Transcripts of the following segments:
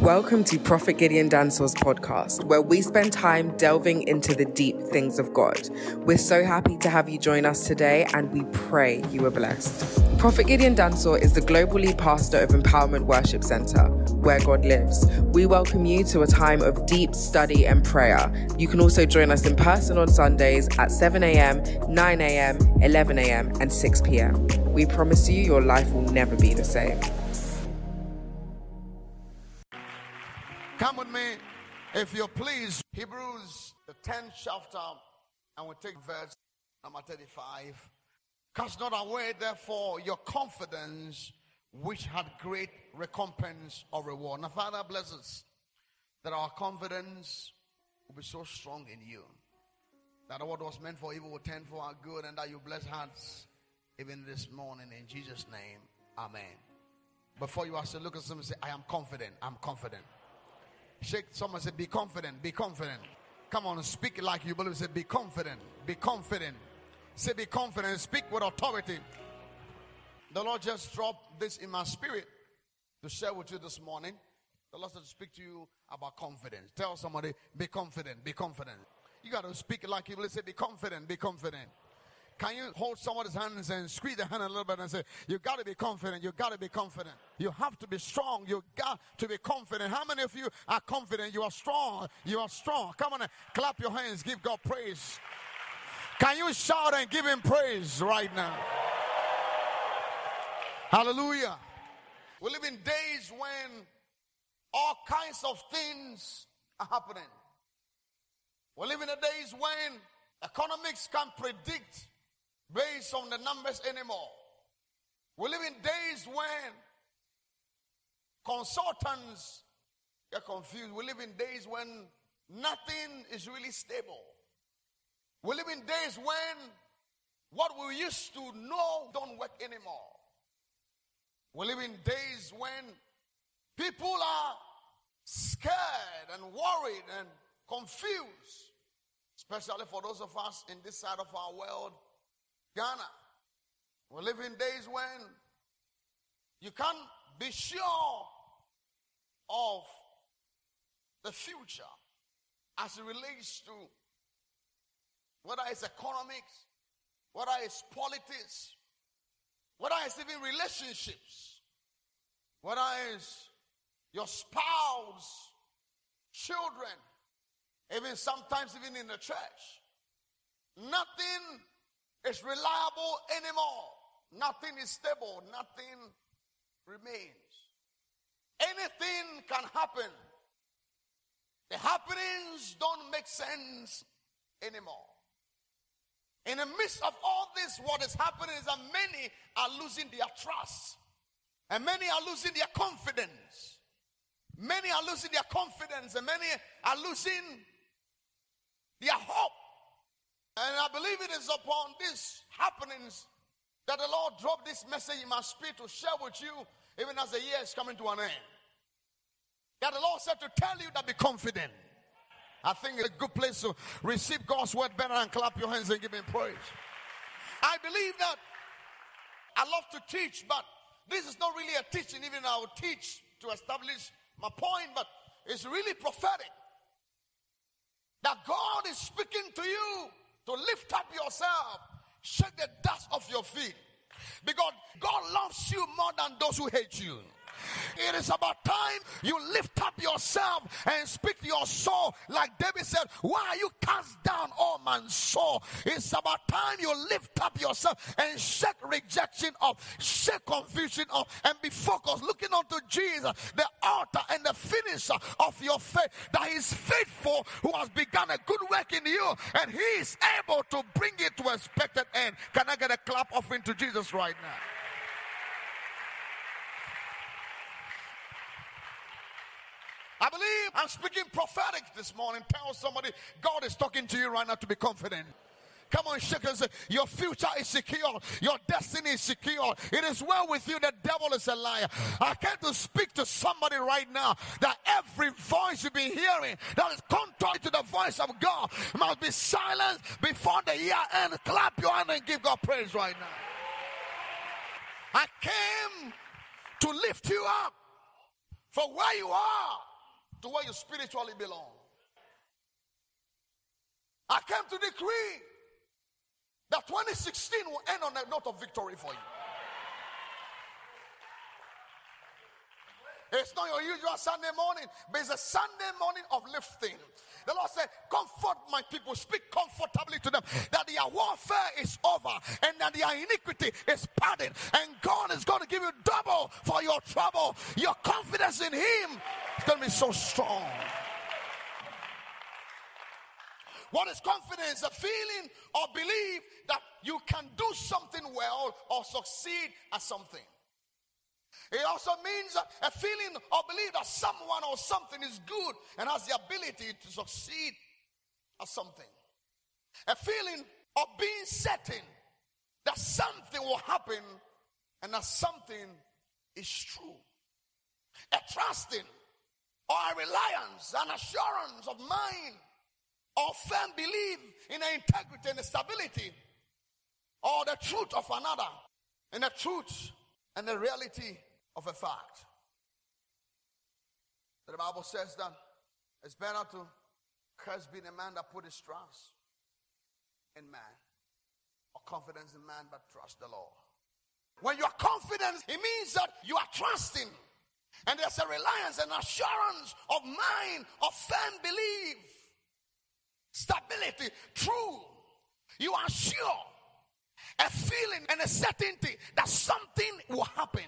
Welcome to Prophet Gideon Dansor's podcast, where we spend time delving into the deep things of God. We're so happy to have you join us today, and we pray you are blessed. Prophet Gideon Dansor is the global lead pastor of Empowerment Worship Center, where God lives. We welcome you to a time of deep study and prayer. You can also join us in person on Sundays at 7 a.m., 9 a.m., 11 a.m., and 6 p.m. We promise you your life will never be the same. Come with me, if you please. Hebrews, the 10th chapter, and we take verse number 35. Cast not away, therefore, your confidence, which had great recompense or reward. Now, Father, bless us that our confidence will be so strong in you that what was meant for evil will turn for our good, and that you bless hearts even this morning. In Jesus' name, Amen. Before you ask look at someone say, I am confident, I'm confident. Shake someone say, Be confident, be confident. Come on, speak like you believe. Say, Be confident, be confident. Say, Be confident. Speak with authority. The Lord just dropped this in my spirit to share with you this morning. The Lord said to speak to you about confidence. Tell somebody, Be confident, be confident. You got to speak like you believe. Say, Be confident, be confident. Can you hold somebody's hands and squeeze the hand a little bit and say, You got to be confident. You got to be confident. You have to be strong. You got to be confident. How many of you are confident? You are strong. You are strong. Come on, clap your hands. Give God praise. Can you shout and give Him praise right now? Hallelujah. We live in days when all kinds of things are happening. We live in the days when economics can predict based on the numbers anymore. We live in days when consultants get confused. We live in days when nothing is really stable. We live in days when what we used to know don't work anymore. We live in days when people are scared and worried and confused, especially for those of us in this side of our world Ghana. We live in days when you can't be sure of the future as it relates to whether it's economics, whether it's politics, whether it's even relationships, whether it's your spouse, children, even sometimes even in the church. Nothing is reliable anymore. Nothing is stable. Nothing remains. Anything can happen. The happenings don't make sense anymore. In the midst of all this, what is happening is that many are losing their trust. And many are losing their confidence. Many are losing their confidence. And many are losing their hope. And I believe it is upon these happenings that the Lord dropped this message in my spirit to share with you, even as the year is coming to an end. That the Lord said to tell you that be confident. I think it's a good place to receive God's word better and clap your hands and give him praise. I believe that I love to teach, but this is not really a teaching, even I will teach to establish my point, but it's really prophetic. That God is speaking to you to lift up yourself, shake the dust off your feet. Because God loves you more than those who hate you. It is about time you lift up yourself and speak to your soul. Like David said, Why are you cast down, oh my soul? It's about time you lift up yourself and shake rejection off, shake confusion off, and be focused, looking unto Jesus, the author and the finisher of your faith. That faithful who has begun a good work in you, and He is able to bring it to expected end. Can I get a clap offering to Jesus right now? I believe I'm speaking prophetic this morning. Tell somebody God is talking to you right now to be confident. Come on, shake and say, Your future is secure. Your destiny is secure. It is well with you. The devil is a liar. I came to speak to somebody right now that every voice you've been hearing that is contrary to the voice of God must be silenced before the year ends. Clap your hand and give God praise right now. I came to lift you up for where you are to where you spiritually belong. I came to decree that 2016 will end on a note of victory for you. It's not your usual Sunday morning, but it's a Sunday morning of lifting. The Lord said, Comfort my people, speak comfortably to them that their warfare is over and that their iniquity is pardoned, and God is going to give you double for your trouble. Your confidence in Him is going to be so strong. What is confidence? A feeling or belief that you can do something well or succeed at something. It also means a feeling or belief that someone or something is good and has the ability to succeed at something. A feeling of being certain that something will happen and that something is true. A trusting or a reliance, an assurance of mind or firm belief in the integrity and the stability or the truth of another and the truth and the reality of a fact. The Bible says that it's better to curse being a man that put his trust in man or confidence in man but trust the Lord. When you are confident, it means that you are trusting. And there's a reliance and assurance of mind, of firm belief, stability, true. You are sure, a feeling and a certainty that something will happen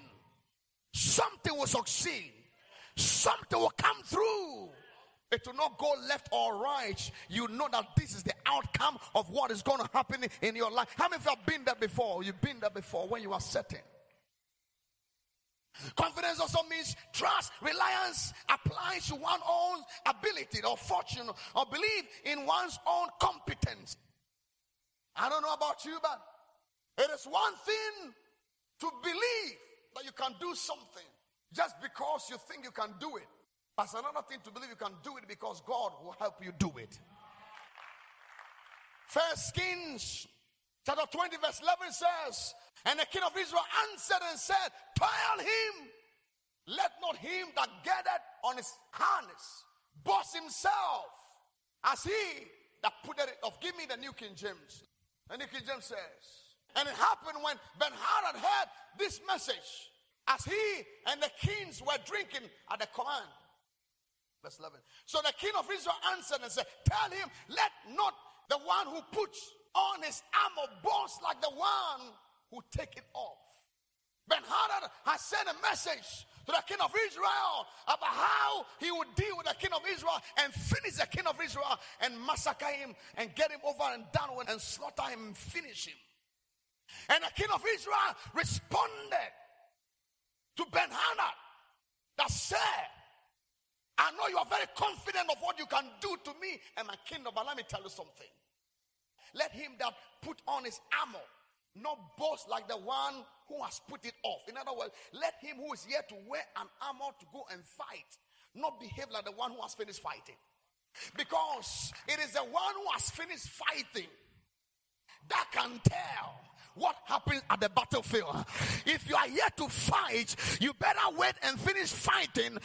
something will succeed, something will come through. It will not go left or right. You know that this is the outcome of what is going to happen in your life. How many of you have been there before? You've been there before when you are certain. Confidence also means trust, reliance applies to one's own ability or fortune or belief in one's own competence. I don't know about you, but it is one thing to believe that you can do something just because you think you can do it. That's another thing to believe you can do it because God will help you do it. First Kings chapter 20, verse 11 says, And the king of Israel answered and said, Tell him, let not him that gathered on his harness boss himself as he that put it of give me the New King James. The New King James says, and it happened when Ben Hadad heard this message as he and the kings were drinking at the command. Verse 11. So the king of Israel answered and said, Tell him, let not the one who puts on his armor boast like the one who take it off. Ben Hadad has sent a message to the king of Israel about how he would deal with the king of Israel and finish the king of Israel and massacre him and get him over and done with and slaughter him and finish him. And the king of Israel responded to Ben Hadad that said, I know you are very confident of what you can do to me and my kingdom, but let me tell you something. Let him that put on his armor not boast like the one who has put it off. In other words, let him who is here to wear an armor to go and fight not behave like the one who has finished fighting. Because it is the one who has finished fighting that can tell what happens at the battlefield. If you are here to fight, you better wait and finish fighting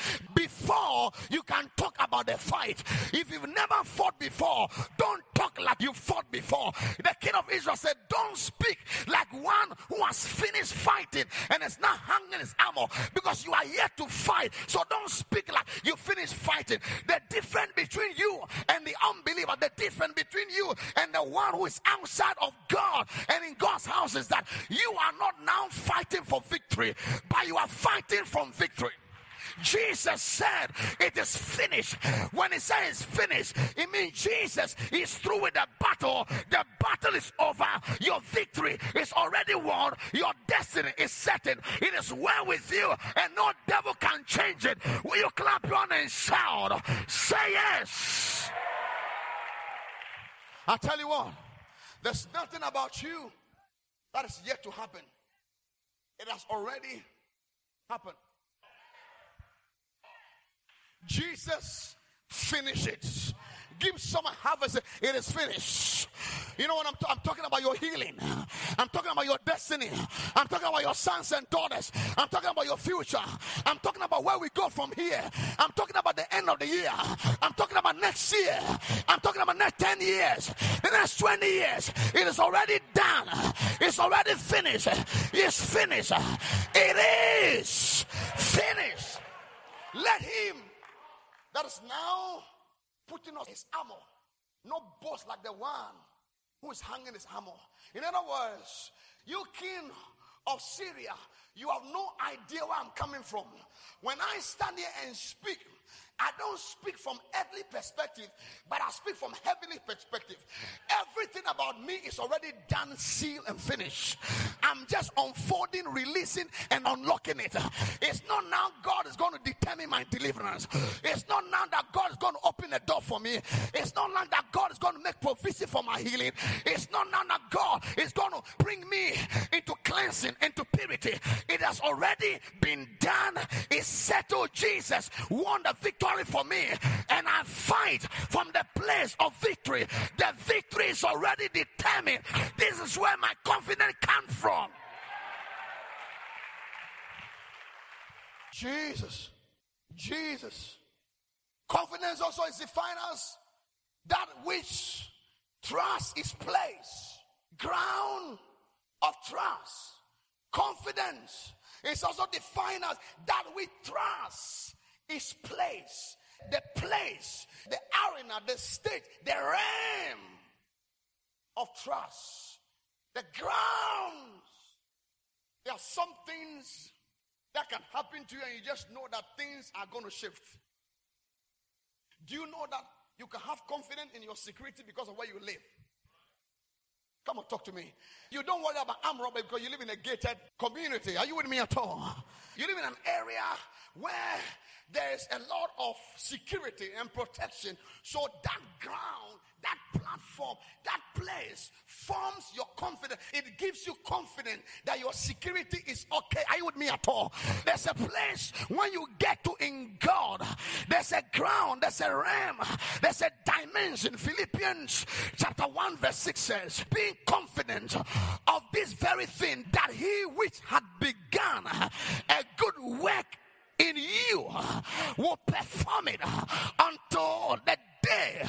before you can talk about the fight. If you've never fought before, don't talk like you fought before. The king of Israel said, Don't speak like one who has finished fighting and is not hanging his armor because you are yet to fight. So don't speak like you finished fighting. The difference between you and the unbeliever, the difference between you and the one who is outside of God and in God's house is that you are not now fighting for victory, but you are fighting from victory. Jesus said it is finished. When he says finished, it means Jesus is through with the battle. The battle is over. Your victory is already won. Your destiny is certain. It is well with you, and no devil can change it. Will you clap your and shout? Say yes. I tell you what, there's nothing about you that is yet to happen. It has already happened. Jesus finished it. Give some harvest. It is finished. You know what I'm, t- I'm talking about your healing. I'm talking about your destiny. I'm talking about your sons and daughters. I'm talking about your future. I'm talking about where we go from here. I'm talking about the end of the year. I'm talking about next year. I'm talking about next 10 years, the next 20 years. It is already done. It's already finished. It's finished. It is finished. Let him that is now putting on his armor not boast like the one who is hanging his armor. In other words, you king of Syria, you have no idea where I'm coming from. When I stand here and speak, I don't speak from earthly perspective, but I speak from heavenly perspective. About me is already done, sealed, and finished. I'm just unfolding, releasing, and unlocking it. It's not now God is going to determine my deliverance. It's not now that God is going to open a door for me. It's not now that God is going to make provision for my healing. It's not now that God is going to bring me into cleansing, into purity. It has already been done. It's settled. Jesus won the victory for me and I fight from the place of victory. The victory is already determined. This is where my confidence comes from. Jesus. Jesus. Confidence also is defined as that which trust is placed. Ground of trust. Confidence is also defined as that which trust is place, the place, the arena, the state, the realm of trust, the grounds. There are some things that can happen to you, and you just know that things are going to shift. Do you know that you can have confidence in your security because of where you live? Come on, talk to me. You don't worry about armed robbery because you live in a gated community. Are you with me at all? You live in an area where there's a lot of security and protection. So that ground, that platform, that place forms your confidence. It gives you confidence that your security is okay. Are you with me at all? There's a place when you get to in God, there's a ground, there's a realm, there's a dimension. Philippians chapter 1, verse 6 says, Being confident of this very thing, that he which had begun a good work in you will perform it until the day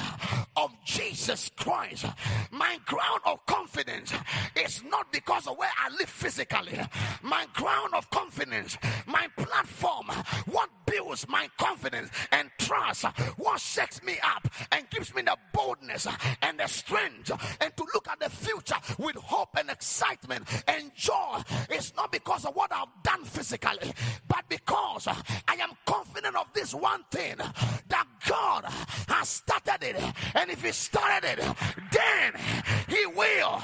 of Jesus Christ. My ground of confidence is not because of where I live physically. My ground of confidence, my platform, what builds my confidence and trust, what sets me up and gives me the boldness and the strength and to look at the future with hope and excitement and joy. It's not because of what I've done physically, but because I am confident of this one thing that God has started it. And if He started it, then He will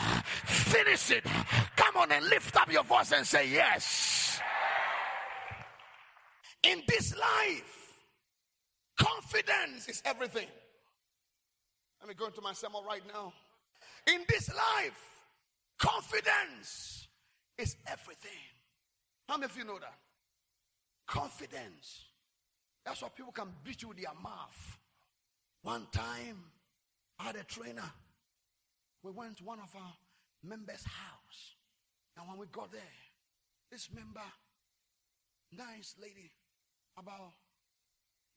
finish it. Come on and lift up your voice and say, Yes. In this life, confidence is everything. Let me go into my sermon right now. In this life, confidence is everything. How many of you know that? Confidence. That's why people can beat you with their mouth. One time, I had a trainer. We went to one of our members' house. And when we got there, this member, nice lady, about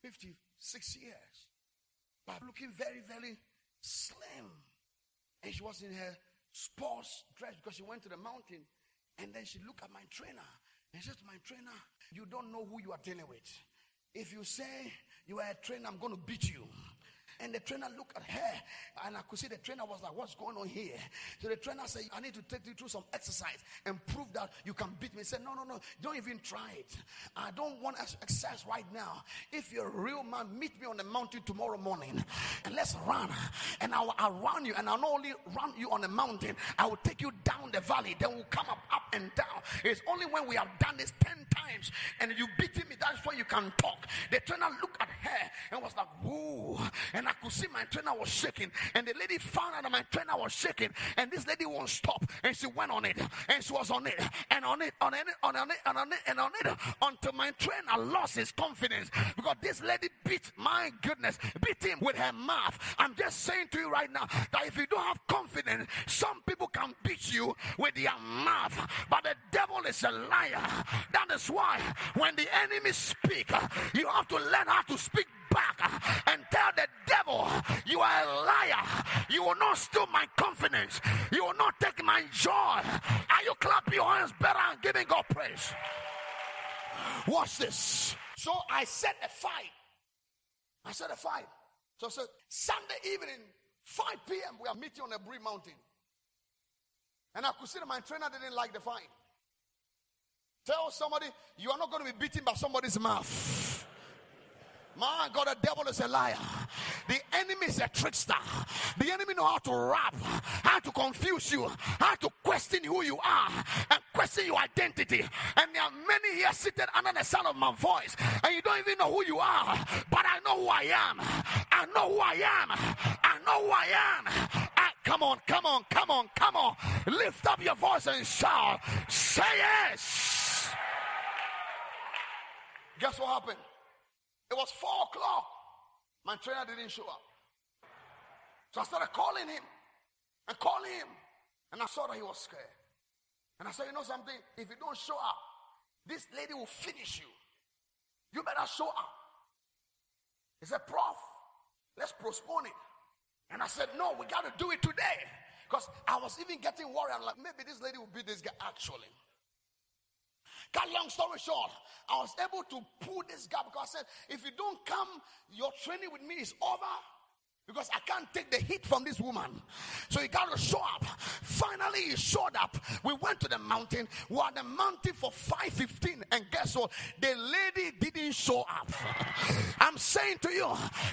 56 years, but looking very, very slim. And she was in her sports dress because she went to the mountain. And then she looked at my trainer and said to my trainer, You don't know who you are dealing with. If you say you are a trainer, I'm going to beat you. And the trainer looked at her, and I could see the trainer was like, What's going on here? So the trainer said, I need to take you through some exercise and prove that you can beat me. He said, No, no, no, don't even try it. I don't want exercise right now. If you're a real man, meet me on the mountain tomorrow morning and let's run. And I'll, I'll run you, and I'll not only run you on the mountain, I will take you down the valley. Then we'll come up, up and down. It's only when we have done this 10 times and you beating me, that's when you can talk. The trainer looked at her and was like, Whoa. And I could see my trainer was shaking. And the lady found out that my trainer was shaking. And this lady won't stop. And she went on it. And she was on it. And on it, on it, on it, and on it, and on it. Until my trainer lost his confidence. Because this lady beat, my goodness, beat him with her mouth. I'm just saying to you right now that if you don't have confidence, some people can beat you with their mouth. But the devil is a liar. That is why when the enemy speak, you have to learn how to speak and tell the devil, You are a liar. You will not steal my confidence. You will not take my joy. Are you clapping your hands better and giving God praise? Watch this. So I set a fight. I set a fight. So I said, Sunday evening, 5 p.m., we are meeting on Aburi Mountain. And I could see that my trainer didn't like the fight. Tell somebody, you are not going to be beaten by somebody's mouth. My God, the devil is a liar. The enemy is a trickster. The enemy know how to rap, how to confuse you, how to question who you are, and question your identity. And there are many here seated under the sound of my voice, and you don't even know who you are. But I know who I am. I know who I am. I know who I am. I, come on, come on, come on, come on. Lift up your voice and shout. Say yes. Guess what happened? It was four o'clock. My trainer didn't show up. So I started calling him and calling him. And I saw that he was scared. And I said, You know something? If you don't show up, this lady will finish you. You better show up. He said, Prof, let's postpone it. And I said, No, we got to do it today. Because I was even getting worried. I'm like, maybe this lady will beat this guy actually. Cut long story short, I was able to pull this guy because I said, if you don't come, your training with me is over because I can't take the heat from this woman. So he got to show up. Finally, he showed up. We went to the mountain. We at the mountain for 5:15, and guess what? The lady didn't show up. I'm saying to you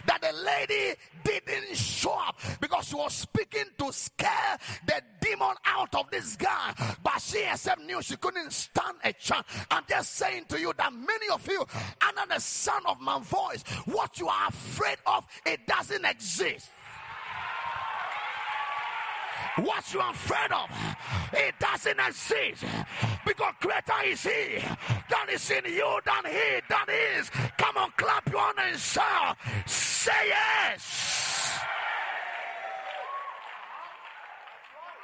that the lady didn't show up because she was speaking to scare the demon out of this guy, but she herself knew she couldn't stand a chance. I'm just saying to you that many of you, under the sound of my voice, what you are afraid of, it doesn't exist exist. What you are afraid of, it doesn't exist. Because greater is he than is in you than he than is. Come on, clap your hands and shout. Say yes.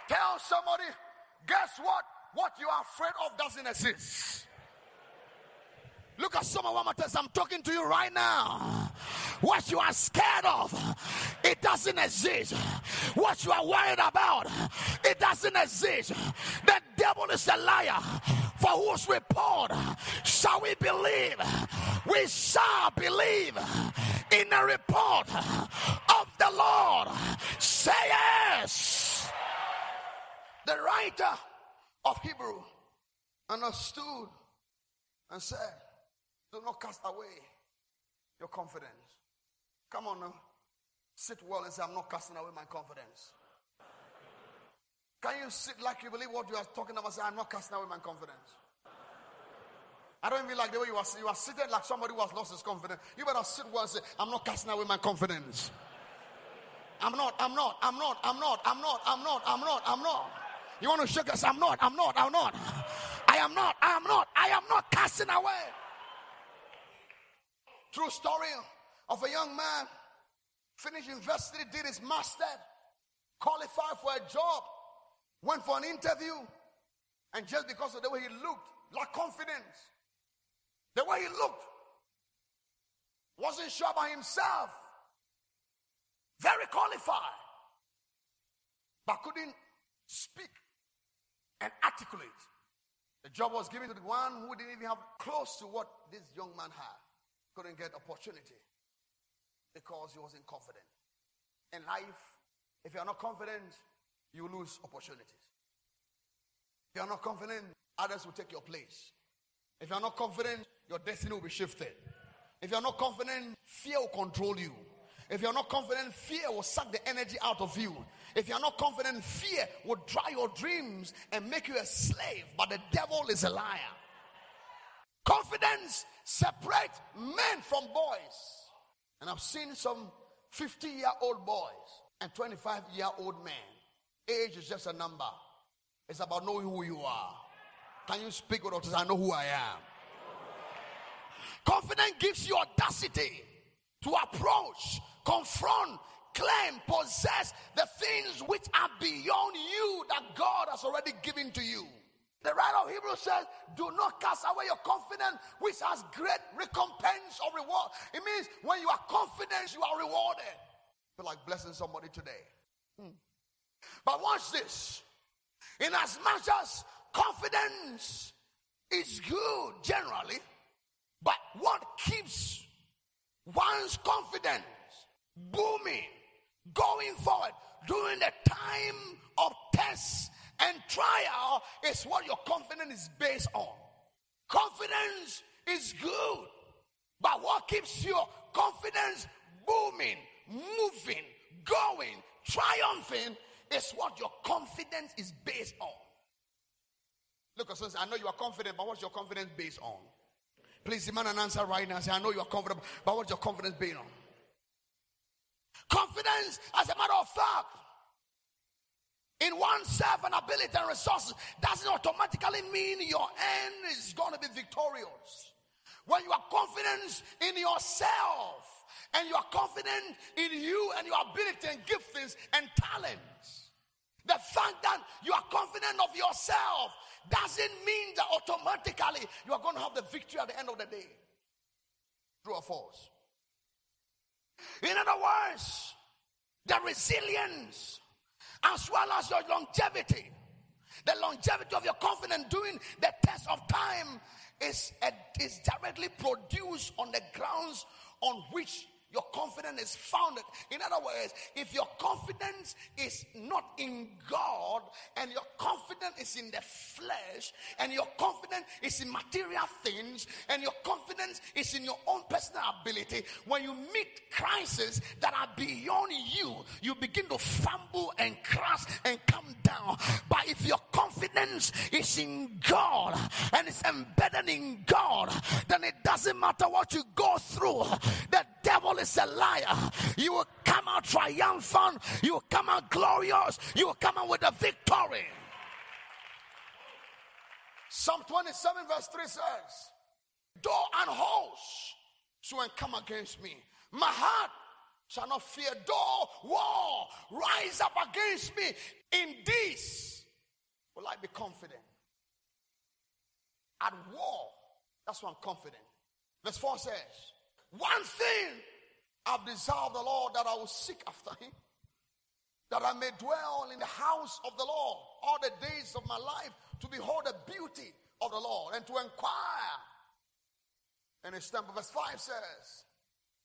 Tell somebody, guess what? What you are afraid of doesn't exist. Look at someone one more time. I'm talking to you right now. What you are scared of, it doesn't exist. What you are worried about, it doesn't exist. The devil is a liar. For whose report shall we believe? We shall believe in the report of the Lord. Say yes. The writer of Hebrew understood and said, Do not cast away your confidence. Come on now. Sit well and say, I'm not casting away my confidence. Can you sit like you believe what you are talking about? Say, I'm not casting away my confidence. I don't even like the way you are. You are sitting like somebody who has lost his confidence. You better sit well and say, I'm not casting away my confidence. I'm not, I'm not, I'm not, I'm not, I'm not, I'm not, I'm not, I'm not. You want to shake us? I'm not, I'm not, I'm not. I am not, I am not, I am not casting away. True story of a young man, finished university, did his master, qualified for a job, went for an interview, and just because of the way he looked, lacked confidence. The way he looked, wasn't sure about himself, very qualified, but couldn't speak and articulate. The job was given to the one who didn't even have close to what this young man had. Couldn't get opportunity because he wasn't confident. In life, if you're not confident, you lose opportunities. If you're not confident, others will take your place. If you're not confident, your destiny will be shifted. If you're not confident, fear will control you. If you're not confident, fear will suck the energy out of you. If you're not confident, fear will dry your dreams and make you a slave. But the devil is a liar. Confidence separates men from boys. And I've seen some 50 year old boys and 25 year old men. Age is just a number, it's about knowing who you are. Can you speak with us? I know who I am. Confidence gives you audacity to approach, confront, claim, possess the things which are beyond you that God has already given to you. The writer of Hebrews says, Do not cast away your confidence, which has great recompense or reward. It means when you are confident, you are rewarded. Feel like blessing somebody today. Hmm. But watch this. In as much as confidence is good generally, but what keeps one's confidence booming, going forward during the time of test and trial is what your confidence is based on. Confidence is good, but what keeps your confidence booming, moving, going, triumphing is what your confidence is based on. Look, I know you are confident, but what's your confidence based on? Please demand an answer right now. Say, I know you are confident, but what's your confidence based on? Confidence, as a matter of fact, in oneself and ability and resources doesn't automatically mean your end is going to be victorious. When you are confident in yourself and you are confident in you and your ability and giftings and talents, the fact that you are confident of yourself doesn't mean that automatically you are going to have the victory at the end of the day. True or false? In other words, the resilience as well as your longevity, the longevity of your confidence during the test of time is, is directly produced on the grounds on which your confidence is founded. In other words, if your confidence is not in God and your confidence is in the flesh and your confidence is in material things and your confidence is in your own personal ability, when you meet crises that are beyond you, you begin to fumble and crash and come down. But if your confidence is in God and it's embedded in God, then it doesn't matter what you go through. The devil is a liar. You will come out triumphant. You will come out glorious. You will come out with a victory. Psalm 27, verse 3 says, Though an host shall come against me, my heart shall not fear. Though war rise up against me, in this will I be confident. At war, that's why I'm confident. Verse 4 says, one thing I've desired the Lord that I will seek after him, that I may dwell in the house of the Lord all the days of my life to behold the beauty of the Lord and to inquire And his temple. Verse 5 says,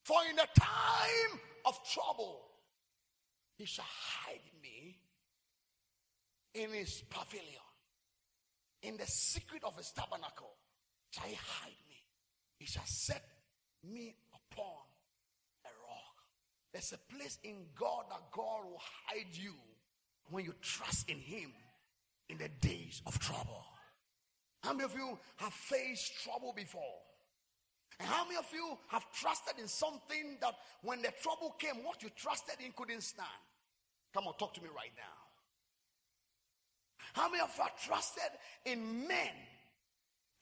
For in the time of trouble, he shall hide me in his pavilion. In the secret of his tabernacle shall he hide me. He shall set me upon. There's a place in God that God will hide you when you trust in Him in the days of trouble. How many of you have faced trouble before? And how many of you have trusted in something that when the trouble came, what you trusted in couldn't stand? Come on, talk to me right now. How many of you have trusted in men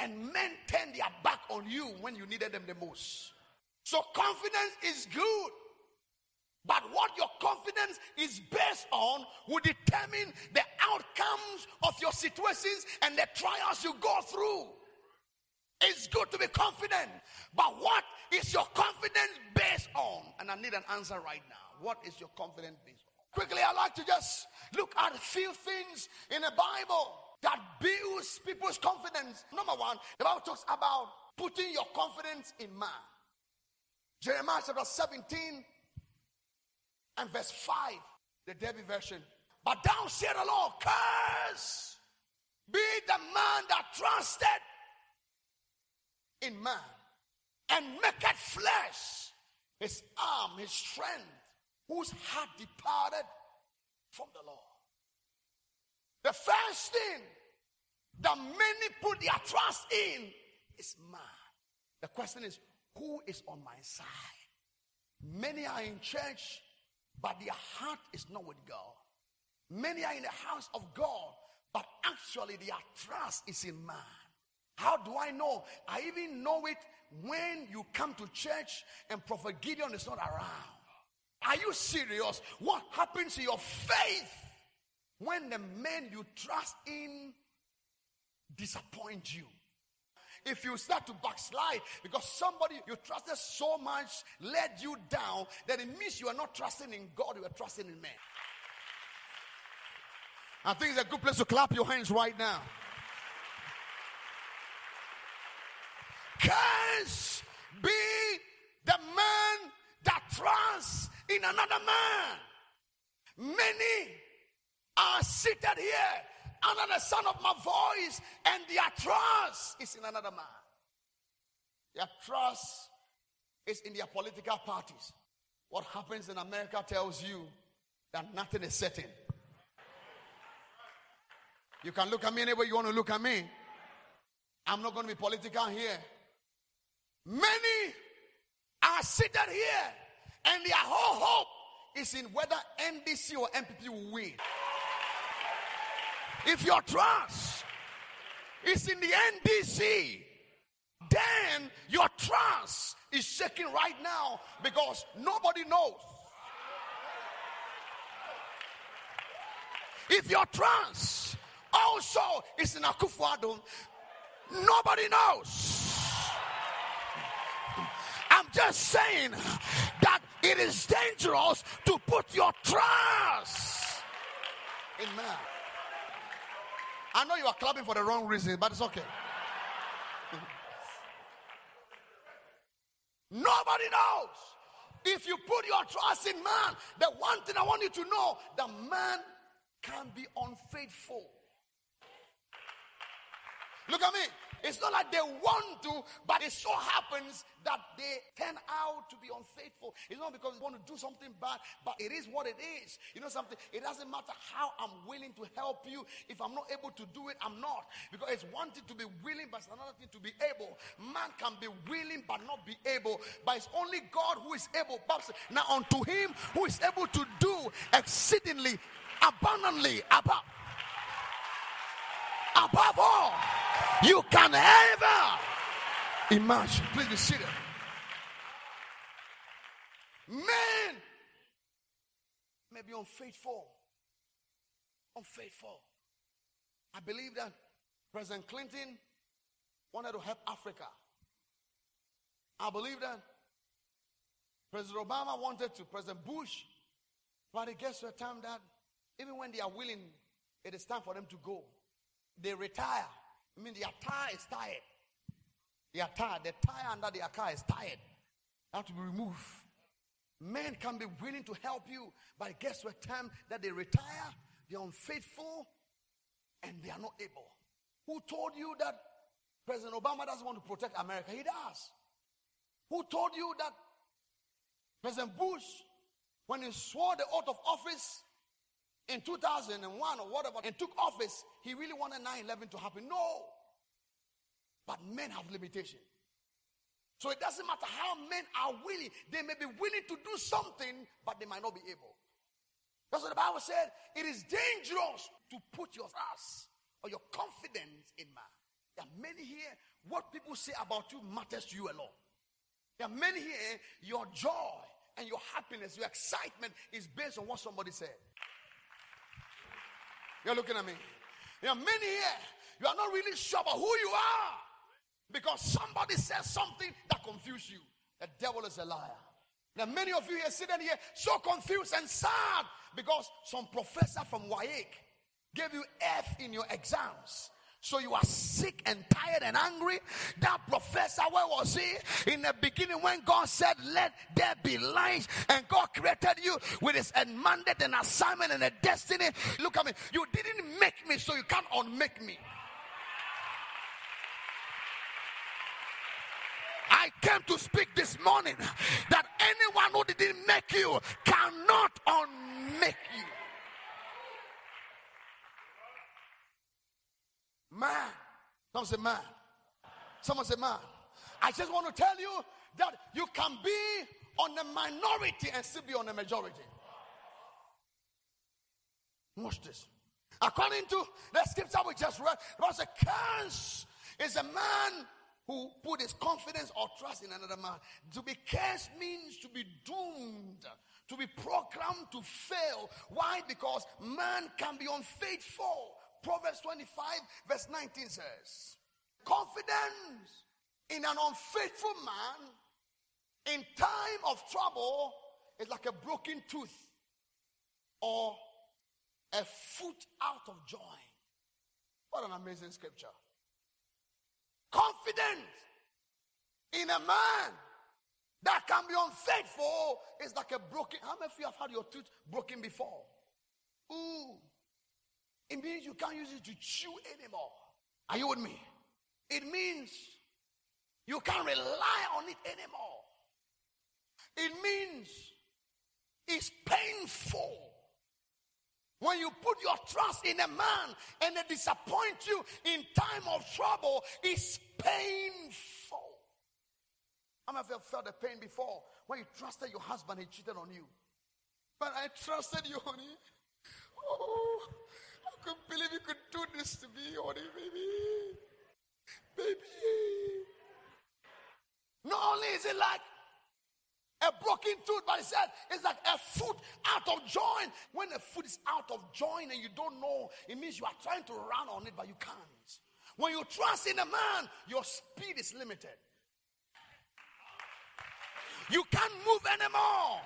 and men turned their back on you when you needed them the most. So confidence is good. But what your confidence is based on will determine the outcomes of your situations and the trials you go through. It's good to be confident, but what is your confidence based on? And I need an answer right now. What is your confidence based on? Quickly, I'd like to just look at a few things in the Bible that builds people's confidence. Number one, the Bible talks about putting your confidence in man. Jeremiah chapter 17 and verse 5, the Darby version. But thou said the Lord, curse be the man that trusted in man and maketh flesh his arm, his strength, whose heart departed from the Lord. The first thing that many put their trust in is man. The question is, who is on my side? Many are in church, but their heart is not with God. Many are in the house of God, but actually their trust is in man. How do I know? I even know it when you come to church and Prophet Gideon is not around. Are you serious? What happens to your faith when the men you trust in disappoint you. If you start to backslide because somebody you trusted so much let you down, then it means you are not trusting in God, you are trusting in man. I think it's a good place to clap your hands right now. Curse be the man that trusts in another man. Many are seated here under the sound of my voice, and their trust is in another man. Their trust is in their political parties. What happens in America tells you that nothing is certain. You can look at me anywhere you want to look at me. I'm not going to be political here. Many are seated here, and their whole hope is in whether NDC or NPP will win. If your trust is in the NDC, then your trust is shaking right now because nobody knows. If your trust also is in Akufo-Addo, nobody knows. I'm just saying that it is dangerous to put your trust in man. I know you are clapping for the wrong reason, but it's okay. Nobody knows. If you put your trust in man, the one thing I want you to know that man can be unfaithful. Look at me. It's not like they want to, but it so happens that they turn out to be unfaithful. It's not because they want to do something bad, but it is what it is. You know something? It doesn't matter how I'm willing to help you. If I'm not able to do it, I'm not. Because it's one thing to be willing, but it's another thing to be able. Man can be willing but not be able. But it's only God who is able. Now unto him who is able to do exceedingly abundantly above above all you can ever imagine. Please be seated. Men may be unfaithful. Unfaithful. I believe that President Clinton wanted to help Africa. I believe that President Obama wanted to, President Bush, but it gets to a time that even when they are willing, it is time for them to go. They retire. I mean, their tire is tired. They are tired. The tire under their car is tired. Have to be removed. Men can be willing to help you, but gets to time that they retire, they're unfaithful, and they are not able. Who told you that President Obama doesn't want to protect America? He does. Who told you that President Bush, when he swore the oath of office, in 2001 or whatever and took office, he really wanted 9 11 to happen. No. But men have limitation. So it doesn't matter how men are willing, they may be willing to do something, but they might not be able. That's what the Bible said. It is dangerous to put your trust or your confidence in man. There are many here, what people say about you matters to you alone. There are many here, your joy and your happiness, your excitement is based on what somebody said. You're looking at me. There are many here. You are not really sure about who you are because somebody says something that confuses you. The devil is a liar. Now, many of you here sitting here so confused and sad because some professor from WAEC gave you F in your exams. So you are sick and tired and angry. That professor, where was he? In the beginning, when God said, Let there be light, and God created you with his mandate and assignment and a destiny. Look at me. You didn't make me, so you can't unmake me. I came to speak this morning that anyone who didn't make you cannot unmake you. Man. Someone say man. Someone say man. I just want to tell you that you can be on the minority and still be on the majority. Watch this. According to the scripture we just read, was a curse is a man who put his confidence or trust in another man. To be cursed means to be doomed, to be programmed to fail. Why? Because man can be unfaithful. Proverbs 25, verse 19 says, Confidence in an unfaithful man in time of trouble is like a broken tooth or a foot out of joint. What an amazing scripture. Confidence in a man that can be unfaithful is like a broken. How many of you have had your tooth broken before? Ooh. It means you can't use it to chew anymore. Are you with me? It means you can't rely on it anymore. It means it's painful. When you put your trust in a man and they disappoint you in time of trouble, it's painful. How many of you have felt the pain before when you trusted your husband, he cheated on you? But I trusted you, honey. Oh, couldn't believe you could do this to me, honey, baby. Baby. Not only is it like a broken tooth, but it says it's like a foot out of joint. When a foot is out of joint and you don't know, it means you are trying to run on it, but you can't. When you trust in a man, your speed is limited. You can't move anymore.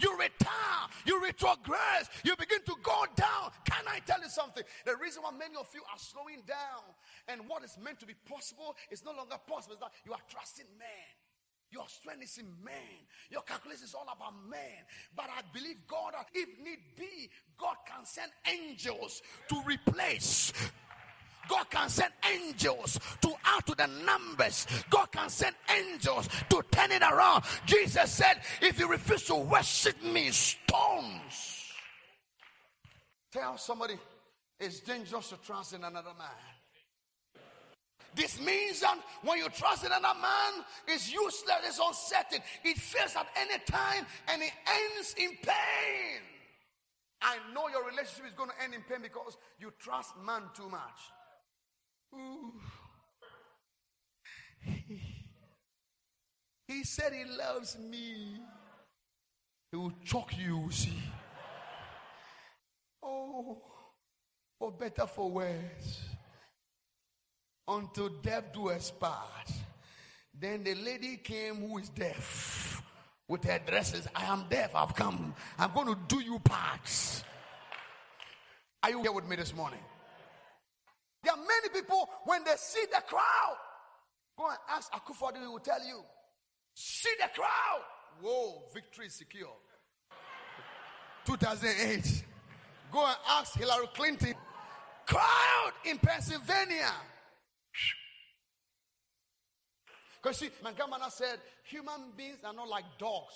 You retire, you retrogress, you begin to go down. Can I tell you something? The reason why many of you are slowing down and what is meant to be possible is no longer possible is that you are trusting man. Your strength is in man. Your calculation is all about man. But I believe God, if need be, God can send angels to replace God can send angels to add to the numbers. God can send angels to turn it around. Jesus said, If you refuse to worship me, stones. Tell somebody it's dangerous to trust in another man. This means that when you trust in another man, it's useless, it's uncertain. It fails at any time and it ends in pain. I know your relationship is going to end in pain because you trust man too much. He said he loves me. He will choke you, see. Oh, for better, for worse until death do us part. Then the lady came who is deaf with her dresses. I am deaf. I've come. I'm going to do you parts. Are you here with me this morning? People when they see the crowd. Go and ask Akufo-Addo, he will tell you. See the crowd. Whoa, victory is secure. 2008. Go and ask Hillary Clinton. Crowd in Pennsylvania. Because see, my Mangamana said, human beings are not like dogs.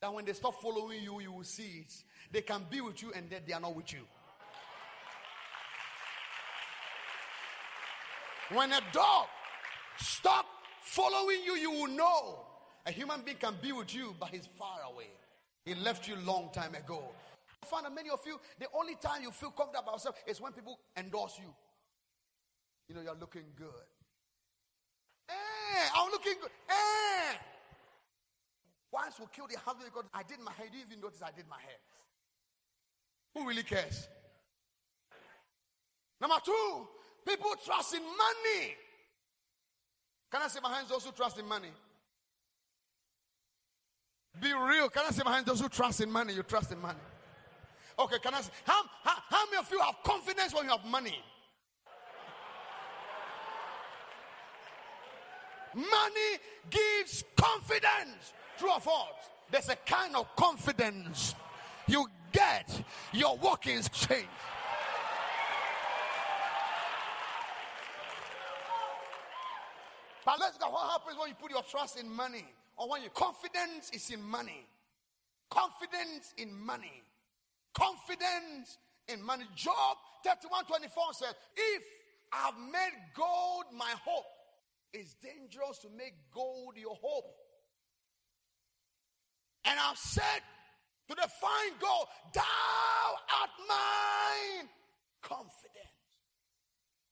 That when they stop following you, you will see it. They can be with you and then they are not with you. When a dog stop following you, you will know. A human being can be with you, but he's far away. He left you long time ago. I find that many of you, the only time you feel comfortable about yourself is when people endorse you. You know, you're looking good. Eh, I'm looking good. Eh. Wives will kill the husband because I did my hair. Do You even notice I did my hair. Who really cares? Number two, people trust in money. Can I say my hands those who trust in money? Be real. Can I say my hands those who trust in money? You trust in money. Okay, can I say how, how, how many of you have confidence when you have money? Money gives confidence. True or false? There's a kind of confidence you get. Your walkings change. But let's go. What happens when you put your trust in money? Or when your confidence is in money? Confidence in money. Confidence in money. Job 31 24 says, If I've made gold my hope, it's dangerous to make gold your hope. And I've said to the fine gold, Thou art mine confidence.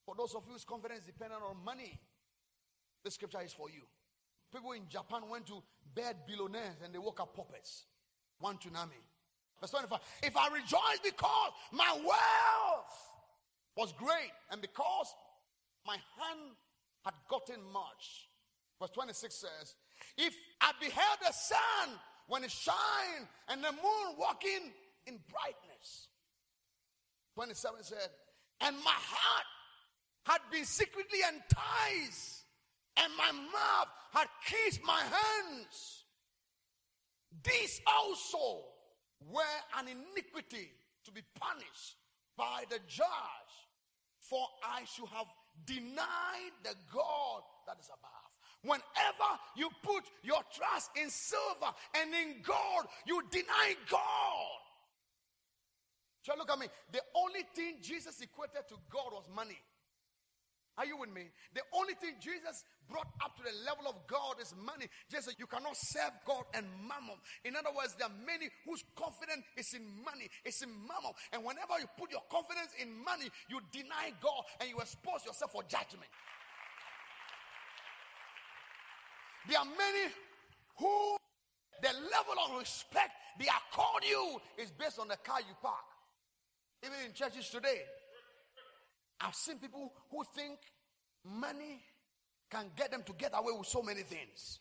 For those of you whose confidence is dependent on money, the scripture is for you. People in Japan went to bed billionaires and they woke up puppets. One tsunami. Verse 25. If I rejoice because my wealth was great and because my hand had gotten much. Verse 26 says, If I beheld the sun when it shine and the moon walking in brightness. 27 said, And my heart had been secretly enticed, and my mouth had kissed my hands. This also were an iniquity to be punished by the judge, for I should have denied the God that is above. Whenever you put your trust in silver and in gold, you deny God. So look at me. The only thing Jesus equated to God was money. Are you with me? The only thing Jesus brought up to the level of God is money. Jesus you cannot serve God and mammon. In other words, there are many whose confidence is in money, it's in mammon. And whenever you put your confidence in money, you deny God and you expose yourself for judgment. There are many who the level of respect they accord you is based on the car you park. Even in churches today, I've seen people who think money can get them to get away with so many things.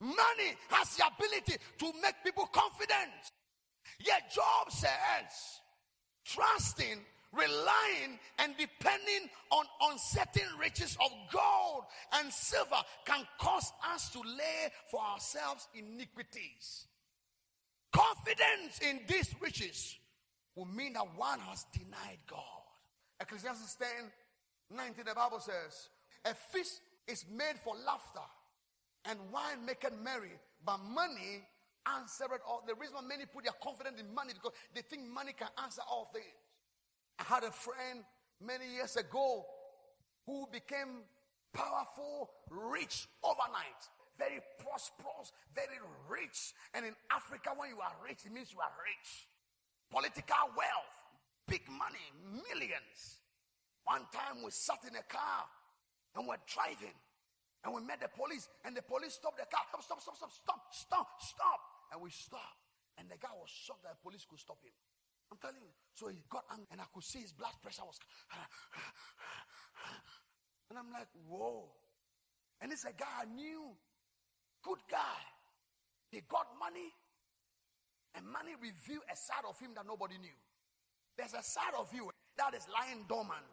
Money has the ability to make people confident. Yet Job says, trusting, relying, and depending on uncertain riches of gold and silver can cause us to lay for ourselves iniquities. Confidence in these riches will mean that one has denied God. Ecclesiastes 10 19, the Bible says, A feast is made for laughter, and wine maketh merry, but money answereth all. The reason why many put their confidence in money because they think money can answer all things. I had a friend many years ago who became powerful, rich overnight. Very prosperous, very rich. And in Africa, when you are rich, it means you are rich. Political wealth, big money, millions. One time we sat in a car and we're driving and we met the police and the police stopped the car. Stop, stop, stop, stop, stop, stop, stop. And we stopped. And the guy was shocked that the police could stop him. I'm telling you. So he got angry and I could see his blood pressure was. And I'm like, whoa. And it's a guy I knew. Good guy. He got money. And money revealed a side of him that nobody knew. There's a side of you that is lying dormant.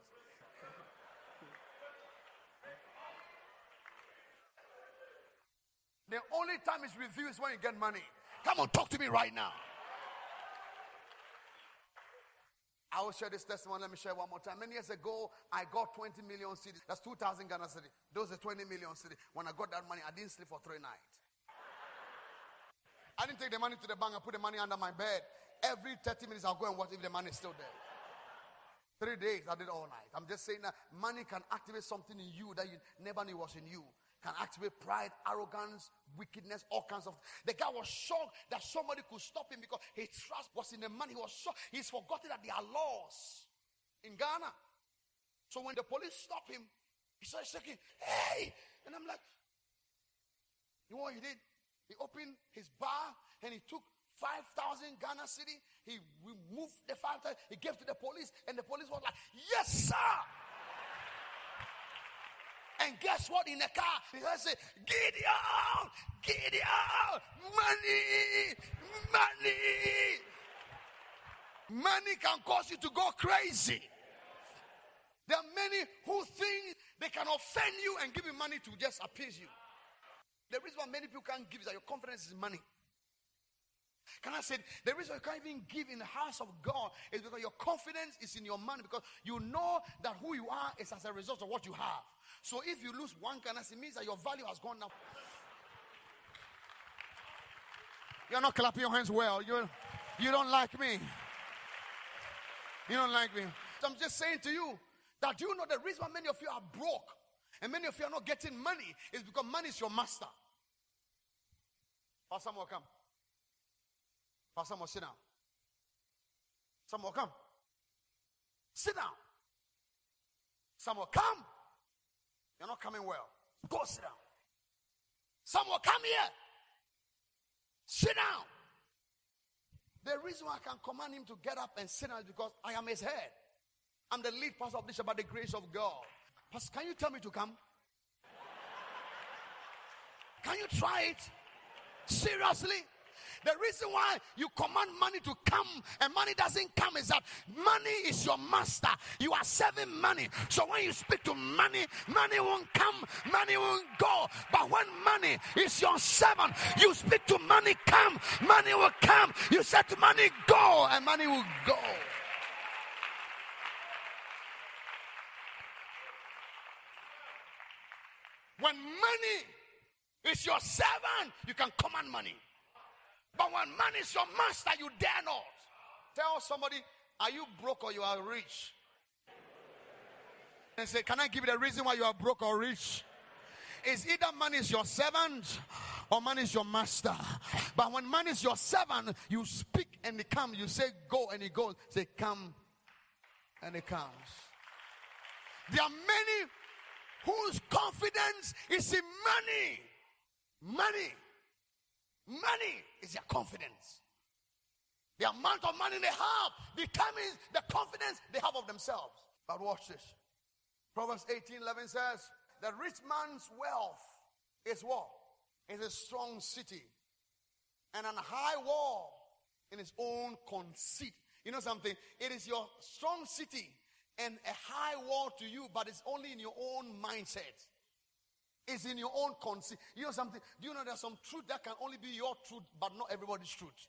The only time it's revealed is when you get money. Come on, talk to me right now. I will share this testimony. Let me share one more time. Many years ago, I got 20 million cedis. That's 2,000 Ghana cedi. Those are 20 million cedis. When I got that money, I didn't sleep for three nights. I didn't take the money to the bank and put the money under my bed. Every 30 minutes, I'll go and watch if the money is still there. Three days, I did all night. I'm just saying that money can activate something in you that you never knew was in you can activate pride, arrogance, wickedness, all kinds of. The guy was shocked that somebody could stop him because his trust was in the money. He was shocked. He's forgotten that there are laws in Ghana. So when the police stopped him, he started shaking, hey! And I'm like, you know what he did? He opened his bar and he took 5,000 Ghana cedi. He removed the 5,000. He gave to the police and the police was like, yes, sir! And guess what? In the car, he said, Gideon, Gideon, money, money. Money can cause you to go crazy. There are many who think they can offend you and give you money to just appease you. The reason why many people can't give is that your confidence is money. Can I say the reason you can't even give in the house of God is because your confidence is in your money because you know that who you are is as a result of what you have. So if you lose one currency, it means that your value has gone down. You're not clapping your hands well. You you don't like me. You don't like me. So I'm just saying to you that you know the reason why many of you are broke and many of you are not getting money is because money is your master. Pastor will come. Pastor will sit down. Some will come. Sit down. Some will come. You're not coming well. Go sit down. Someone come here. Sit down. The reason why I can command him to get up and sit down is because I am his head. I'm the lead pastor of this by the grace of God. Pastor, can you tell me to come? Can you try it? Seriously? The reason why you command money to come and money doesn't come is that money is your master. You are serving money. So when you speak to money, money won't come, money won't go. But when money is your servant, you speak to money, come, money will come. You said to money, go, and money will go. When money is your servant, you can command money. But when man is your master, you dare not. Tell somebody, are you broke or you are rich? And say, can I give you the reason why you are broke or rich? Is either man is your servant or man is your master. But when man is your servant, you speak and it comes. You say go and it goes. Say come and it comes. There are many whose confidence is in money. Money. Money is their confidence. The amount of money they have determines the confidence they have of themselves. But watch this. Proverbs 18 11 says, The rich man's wealth is what? Is a strong city and an high wall in his own conceit. You know something? It is your strong city and a high wall to you, but it's only in your own mindset. It's in your own conceit. You know something? Do you know there's some truth that can only be your truth, but not everybody's truth?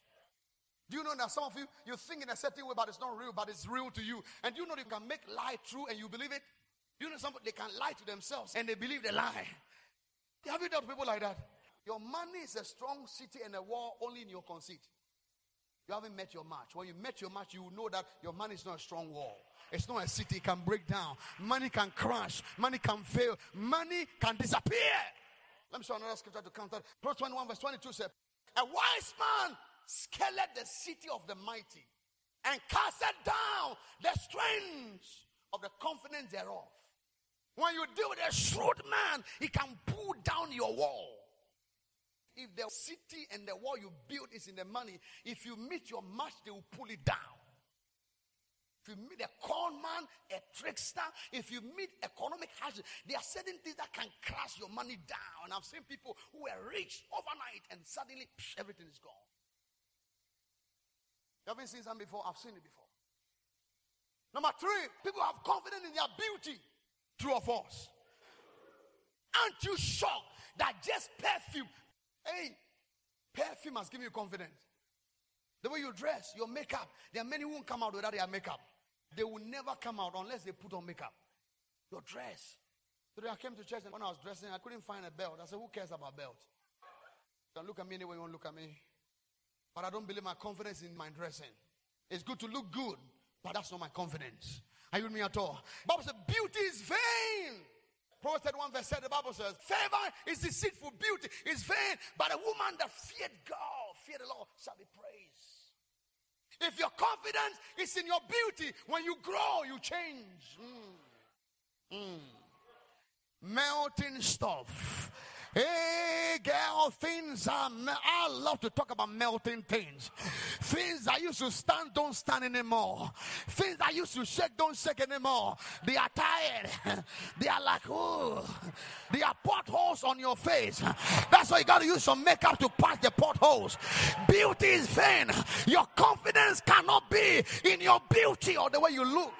Do you know that some of you you think in a certain way, but it's not real, but it's real to you? And do you know you can make lie true and you believe it? Do you know somebody they can lie to themselves and they believe the lie? Have you dealt people like that? Your money is a strong city and a wall only in your conceit. You haven't met your match. When you met your match, you will know that your money is not a strong wall. It's not a city, it can break down. Money can crash. Money can fail. Money can disappear. Let me show another scripture to counter. Proverbs 21, verse 22 says, A wise man scaled the city of the mighty and cast down the strength of the confidence thereof. When you deal with a shrewd man, he can pull down your wall. If the city and the wall you build is in the money, if you meet your match, they will pull it down. If you meet a con man, a trickster, if you meet economic hardship, there are certain things that can crash your money down. I've seen people who were rich overnight and suddenly psh, everything is gone. You haven't seen something before? I've seen it before. Number three, people have confidence in their beauty. True or false? Aren't you shocked that just perfume, hey, perfume has given you confidence? The way you dress, your makeup. There are many who won't come out without their makeup. They will never come out unless they put on makeup. Your dress. Today I came to church and when I was dressing, I couldn't find a belt. I said, Who cares about belt? You can look at me any way you want to look at me. But I don't believe my confidence in my dressing. It's good to look good, but that's not my confidence. Are you with me at all? Bible said, beauty is vain. Proverbs 31 verse 7, the Bible says, favor is deceitful, beauty is vain, but a woman that feared God, feared the Lord, shall be praised. If your confidence is in your beauty, when you grow, you change. Mm. Mm. Melting stuff. Hey, girl, things are. I love to talk about melting things. Things I used to stand don't stand anymore. Things I used to shake don't shake anymore. They are tired. They are like, oh, they are potholes on your face. That's why you got to use some makeup to patch the potholes. Beauty is vain. Your confidence cannot be in your beauty or the way you look.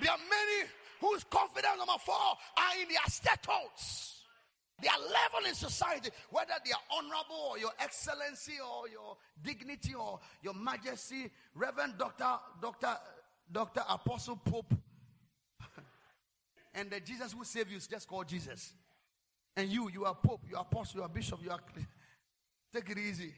There are many whose confidence, number four, are in their status. Their level in society, whether they are honorable or your excellency or your dignity or your majesty, Reverend Doctor, Doctor, Doctor Apostle Pope, and the Jesus who saved you is just called Jesus. And you, you are Pope, you are Apostle, you are Bishop, you are. Take it easy.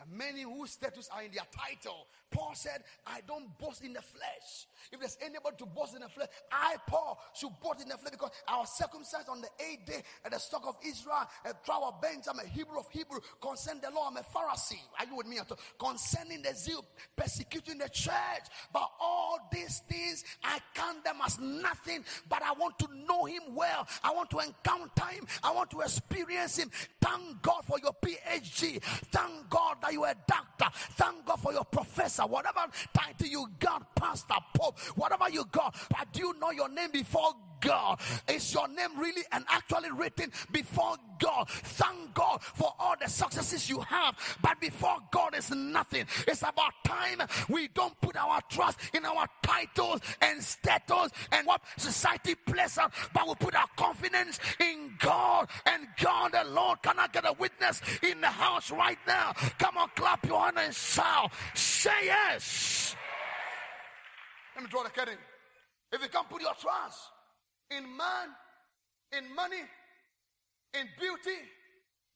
And many whose status are in their title. Paul said, I don't boast in the flesh. If there's anybody to boast in the flesh, I, Paul, should boast in the flesh because I was circumcised on the eighth day at the stock of Israel, a tribe of Benjamin, a Hebrew of Hebrew. Concerning the law, I'm a Pharisee. Are you with me? Concerning the zeal, persecuting the church. But all these things, I count them as nothing. But I want to know him well. I want to encounter him. I want to experience him. Thank God for your PhD. Thank God that you a doctor. Thank God for your professor. Whatever title you got, pastor, pope, whatever you got. But do you know your name before God? Is your name really and actually written before God? Thank God for all the successes you have. But before God is nothing. It's about time we don't put our trust in our titles and status and what society places but we put our confidence in God and God alone. Can I get a witness in the house right now? Come on, clap your hand and shout. Say yes. Let me draw the curtain. If you can't put your trust in man, in money, in beauty,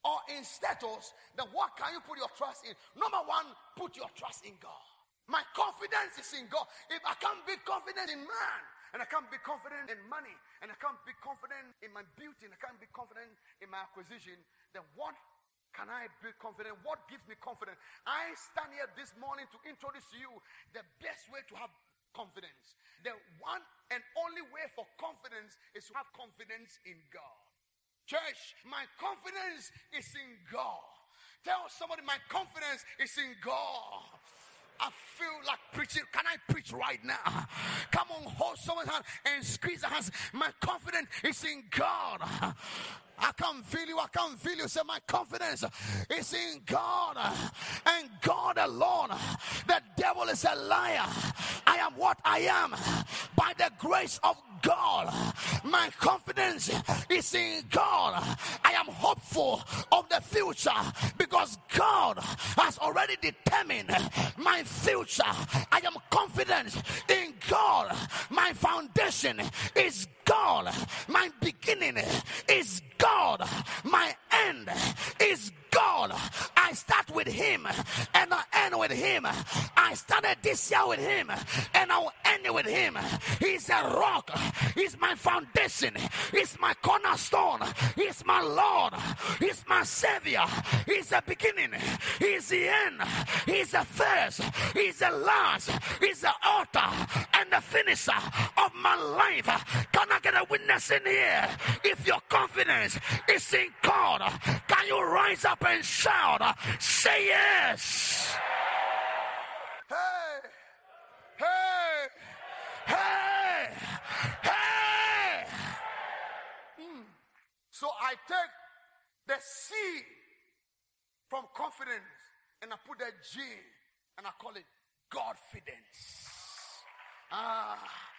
or in status, then what can you put your trust in? Number one, put your trust in God. My confidence is in God. If I can't be confident in man, and I can't be confident in money, and I can't be confident in my beauty, and I can't be confident in my acquisition, then what can I be confident? What gives me confidence? I stand here this morning to introduce to you the best way to have confidence. The one and only way for confidence is to have confidence in God. Church, my confidence is in God. Tell somebody, my confidence is in God. I feel like preaching. Can I preach right now? Come on, hold someone's hand and squeeze the hands. My confidence is in God. I can't feel you. I can't feel you. Say, my confidence is in God and God alone. The devil is a liar. I am what I am by the grace of God. My confidence is in God. I am hopeful of the future because God has already determined my future. I am confident in God. My foundation is God. My beginning is God. My end is God. I start with Him and I end with Him. I started this year with Him and I'll end with Him. He's a rock. He's my foundation. He's my cornerstone. He's my Lord. He's my Savior. He's the beginning. He's the end. He's the first. He's the last. He's the author and the finisher of my life. Can I get a witness in here? If your confidence is in God, can you rise up and shout? Say yes. Hey, hey, hey, hey. Mm. So I take the C from confidence and I put the G and I call it Godfidence. Ah.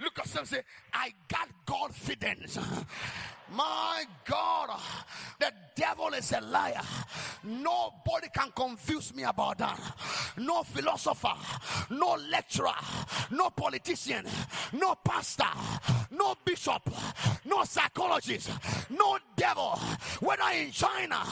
Look at some say, I got confidence. My God, the devil is a liar. Nobody can confuse me about that. No philosopher, no lecturer, no politician, no pastor, no bishop, no psychologist, no devil, whether in China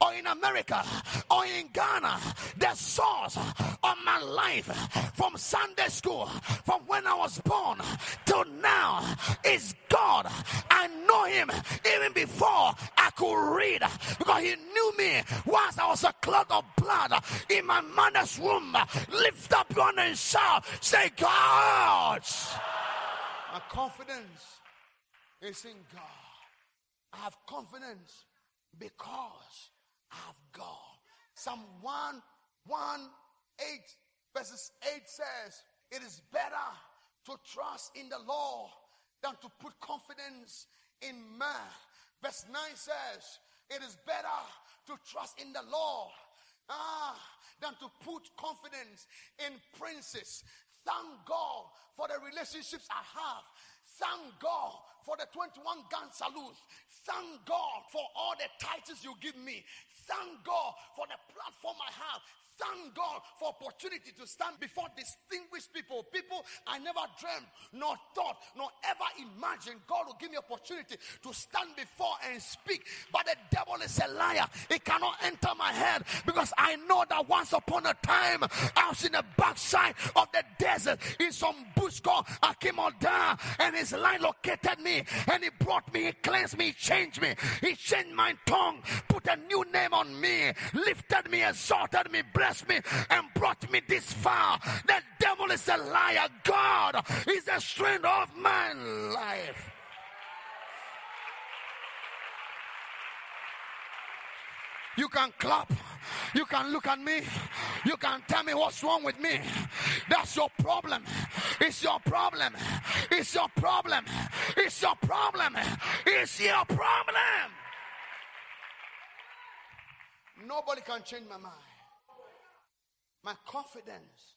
or in America or in Ghana, the source of my life from Sunday school, from when I was born till now is God. I know Him even before I could read because He knew me once I was a clot of blood in my mother's womb. Lift up your hand and shout, say, God. My confidence is in God. I have confidence because I have God. Psalm 1 1 8 verses 8 says, It is better to trust in the law than to put confidence in man. Verse 9 says, It is better to trust in the law ah, than to put confidence in princes. Thank God for the relationships I have. Thank God for the 21 gun salute. Thank God for all the titles you give me. Thank God for the platform I have. Thank God for opportunity to stand before distinguished people, people I never dreamed, nor thought, nor ever imagined. God will give me opportunity to stand before and speak. But the devil is a liar. It cannot enter my head because I know that once upon a time I was in the backside of the desert in some bush called Achimota, and his line located me and he brought me, he cleansed me, he changed me, he changed my tongue, put a new name on me, lifted me, exalted me, blessed blessed me and brought me this far. The devil is a liar. God is the strength of my life. You can clap You can look at me. You can tell me what's wrong with me. That's your problem. It's your problem. It's your problem. It's your problem. It's your problem. Nobody can change my mind. My confidence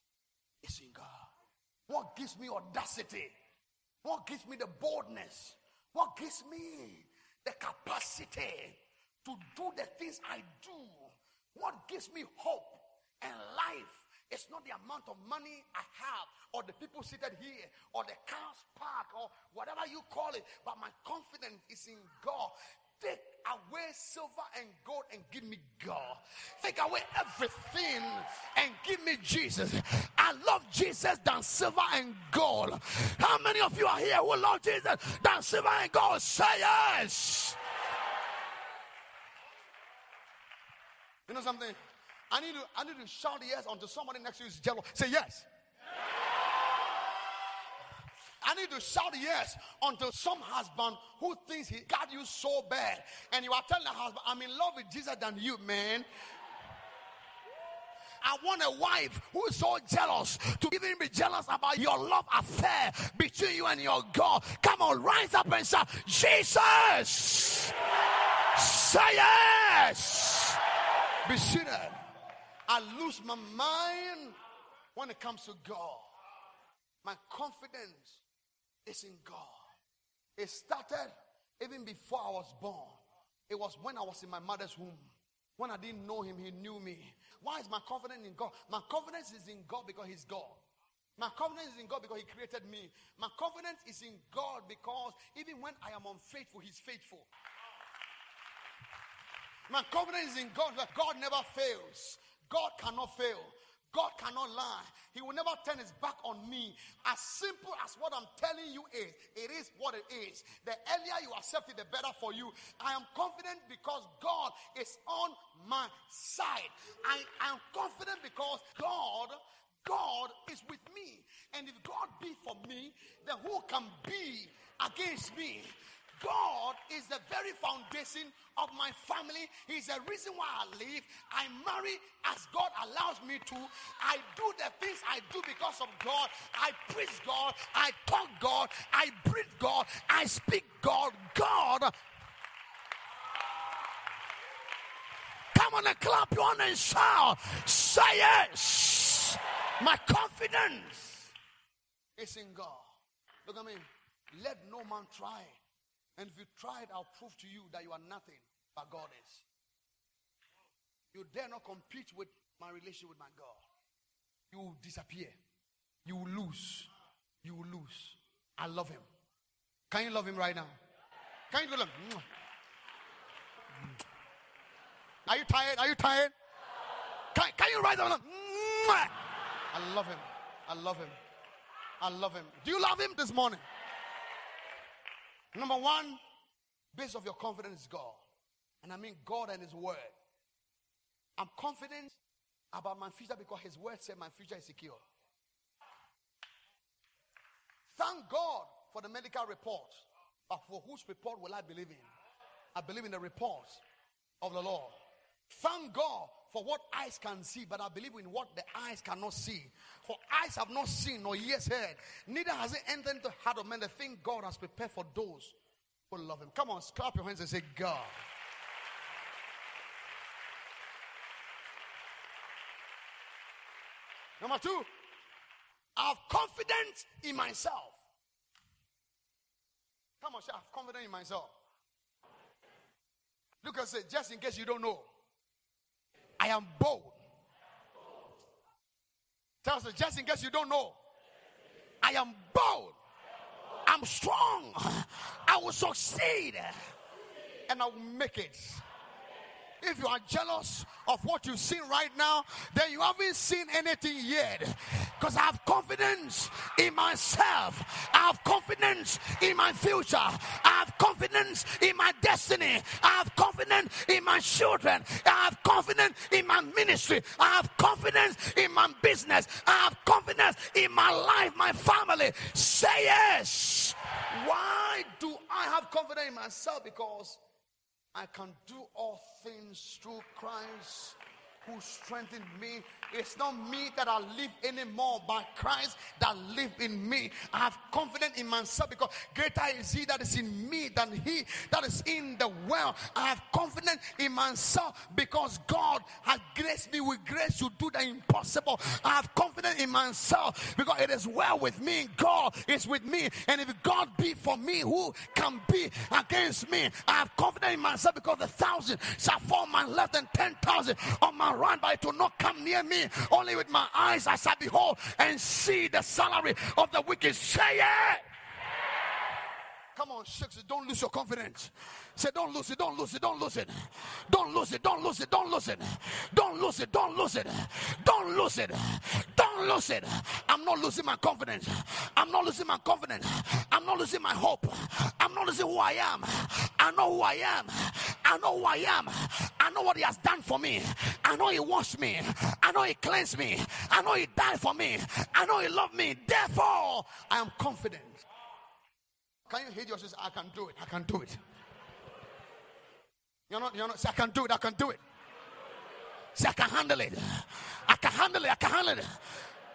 is in God. What gives me audacity? What gives me the boldness? What gives me the capacity to do the things I do? What gives me hope and life? It's not the amount of money I have, or the people seated here, or the cars parked, or whatever you call it, but my confidence is in God. Take away silver and gold and give me God. Take away everything and give me Jesus. I love Jesus than silver and gold. How many of you are here who love Jesus than silver and gold? Say yes. You know something? I need to I need to shout yes onto somebody next to you. Say yes. I need to shout yes until some husband who thinks he got you so bad, and you are telling the husband, I'm in love with Jesus than you, man. I want a wife who is so jealous to even be jealous about your love affair between you and your God. Come on, rise up and shout, Jesus! Say yes! Be seated. I lose my mind when it comes to God. My confidence is in God. It started even before I was born. It was when I was in my mother's womb. When I didn't know him, he knew me. Why is my confidence in God? My confidence is in God because he's God. My confidence is in God because he created me. My confidence is in God because even when I am unfaithful, he's faithful. My confidence is in God that God never fails. God cannot fail. God cannot lie. He will never turn his back on me. As simple as what I'm telling you is, it is what it is. The earlier you accept it, the better for you. I am confident because God is on my side. I am confident because God God is with me. And if God be for me, then who can be against me? God is the very foundation of my family. He's the reason why I live. I marry as God allows me to. I do the things I do because of God. I preach God. I talk God. I breathe God. I speak God. God. Come on and clap your hands and shout. Say yes. My confidence is in God. Look at me. Let no man try and if you try it, I'll prove to you that you are nothing but God is. You dare not compete with my relationship with my God. You will disappear. You will lose. You will lose. I love him. Can you love him right now? Can you love him? Are you tired? Are you tired? Can, can you rise up? I love him. I love him. I love him. Do you love him this morning? Number one, base of your confidence is God. And I mean God and His Word. I'm confident about my future because His Word said my future is secure. Thank God for the medical report. But for whose report will I believe in? I believe in the report of the Lord. Thank God for what eyes can see, but I believe in what the eyes cannot see. For eyes have not seen nor ears heard, neither has it entered into the heart of man the thing God has prepared for those who love Him. Come on, clap your hands and say, God. Number two, I have confidence in myself. Come on, I have confidence in myself. Look and say, just in case you don't know. I am bold. Tell us, just in case you don't know, I am bold. I'm strong. I will succeed. And I will make it. If you are jealous of what you've seen right now, then you haven't seen anything yet. Because I have confidence in myself. I have confidence in my future. I have confidence in my destiny. I have confidence in my children. I have confidence in my ministry. I have confidence in my business. I have confidence in my life, my family. Say yes. Why do I have confidence in myself? Because I can do all things through Christ who strengthened me. It's not me that I live anymore, but Christ that live in me. I have confidence in myself because greater is He that is in me than He that is in the world. I have confidence in myself because God has graced me with grace to do the impossible. I have confidence in myself because it is well with me. God is with me, and if God be for me, who can be against me? I have confidence in myself because the thousand shall fall my left and ten thousand on my right, but it will not come near me. Only with my eyes as I behold and see the salary of the wicked. Say it. Come on, six. Don't lose your confidence. Say, don't lose it, don't lose it, don't lose it. Don't lose it, don't lose it, don't lose it. Don't lose it, don't lose it. Don't lose it. Don't lose it. I'm not losing my confidence. I'm not losing my confidence. I'm not losing my hope. I'm not losing who I am. I know who I am. I know who I am. I know what He has done for me. I know He washed me. I know He cleansed me. I know He died for me. I know He loved me. Therefore, I am confident. Can you hit your sister? I can do it. I can do it. You're not, you're not, say, I can do it. I can do it. Say, I can handle it. I can handle it. I can handle it.